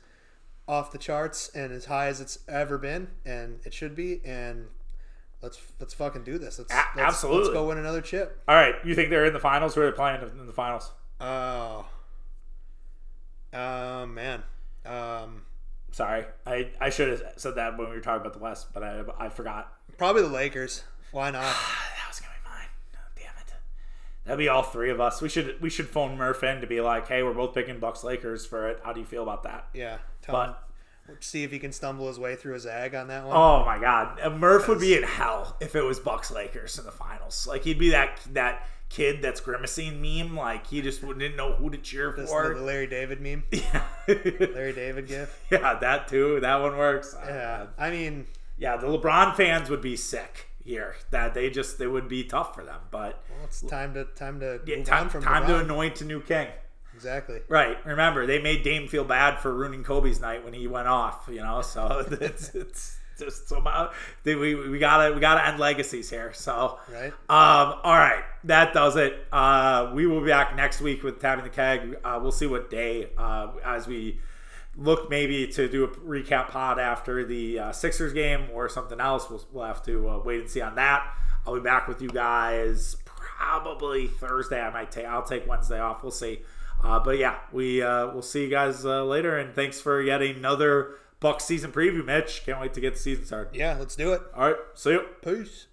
Speaker 2: off the charts and as high as it's ever been, and it should be. And let's let's fucking do this. Let's,
Speaker 1: A-
Speaker 2: let's
Speaker 1: absolutely.
Speaker 2: let's go win another chip.
Speaker 1: All right, you think they're in the finals? Who are they playing in the finals?
Speaker 2: Oh, uh, man. Um,
Speaker 1: Sorry, I, I should have said that when we were talking about the West, but I I forgot.
Speaker 2: probably the Lakers. Why not?
Speaker 1: That was gonna be mine. Oh, damn it. That'd be all three of us. We should we should phone Murph in to be like, hey, we're both picking Bucks Lakers for it. How do you feel about that?
Speaker 2: Yeah. Tell
Speaker 1: But
Speaker 2: him. See if he can stumble his way through a zag on that one.
Speaker 1: oh my god, Uh, Murph would be in hell if it was Bucks Lakers in the finals. Like he'd be that that kid that's grimacing meme. Like he just didn't know who to cheer for.
Speaker 2: the Larry David meme.
Speaker 1: yeah,
Speaker 2: Larry David gif.
Speaker 1: yeah, that too. That one works.
Speaker 2: Yeah. I mean,
Speaker 1: yeah, the LeBron fans would be sick here. That they just it would be tough for them. But
Speaker 2: well, it's time to time to
Speaker 1: yeah, time, time to anoint a new king.
Speaker 2: Exactly.
Speaker 1: Right. Remember, they made Dame feel bad for ruining Kobe's night when he went off. You know, so it's it's just somehow we we gotta we gotta end legacies here. So
Speaker 2: Right.
Speaker 1: um, all right, that does it. Uh, we will be back next week with tapping the keg. Uh, we'll see what day uh, as we look maybe to do a recap pod after the uh, Sixers game or something else. We'll, we'll have to uh, wait and see on that. I'll be back with you guys probably Thursday. I might take I'll take Wednesday off. We'll see. Uh, but yeah, we uh, we'll see you guys uh, later. And thanks for yet another Bucks season preview, Mitch. Can't wait to get the season started.
Speaker 2: Yeah, let's do it.
Speaker 1: All right, see you.
Speaker 2: Peace.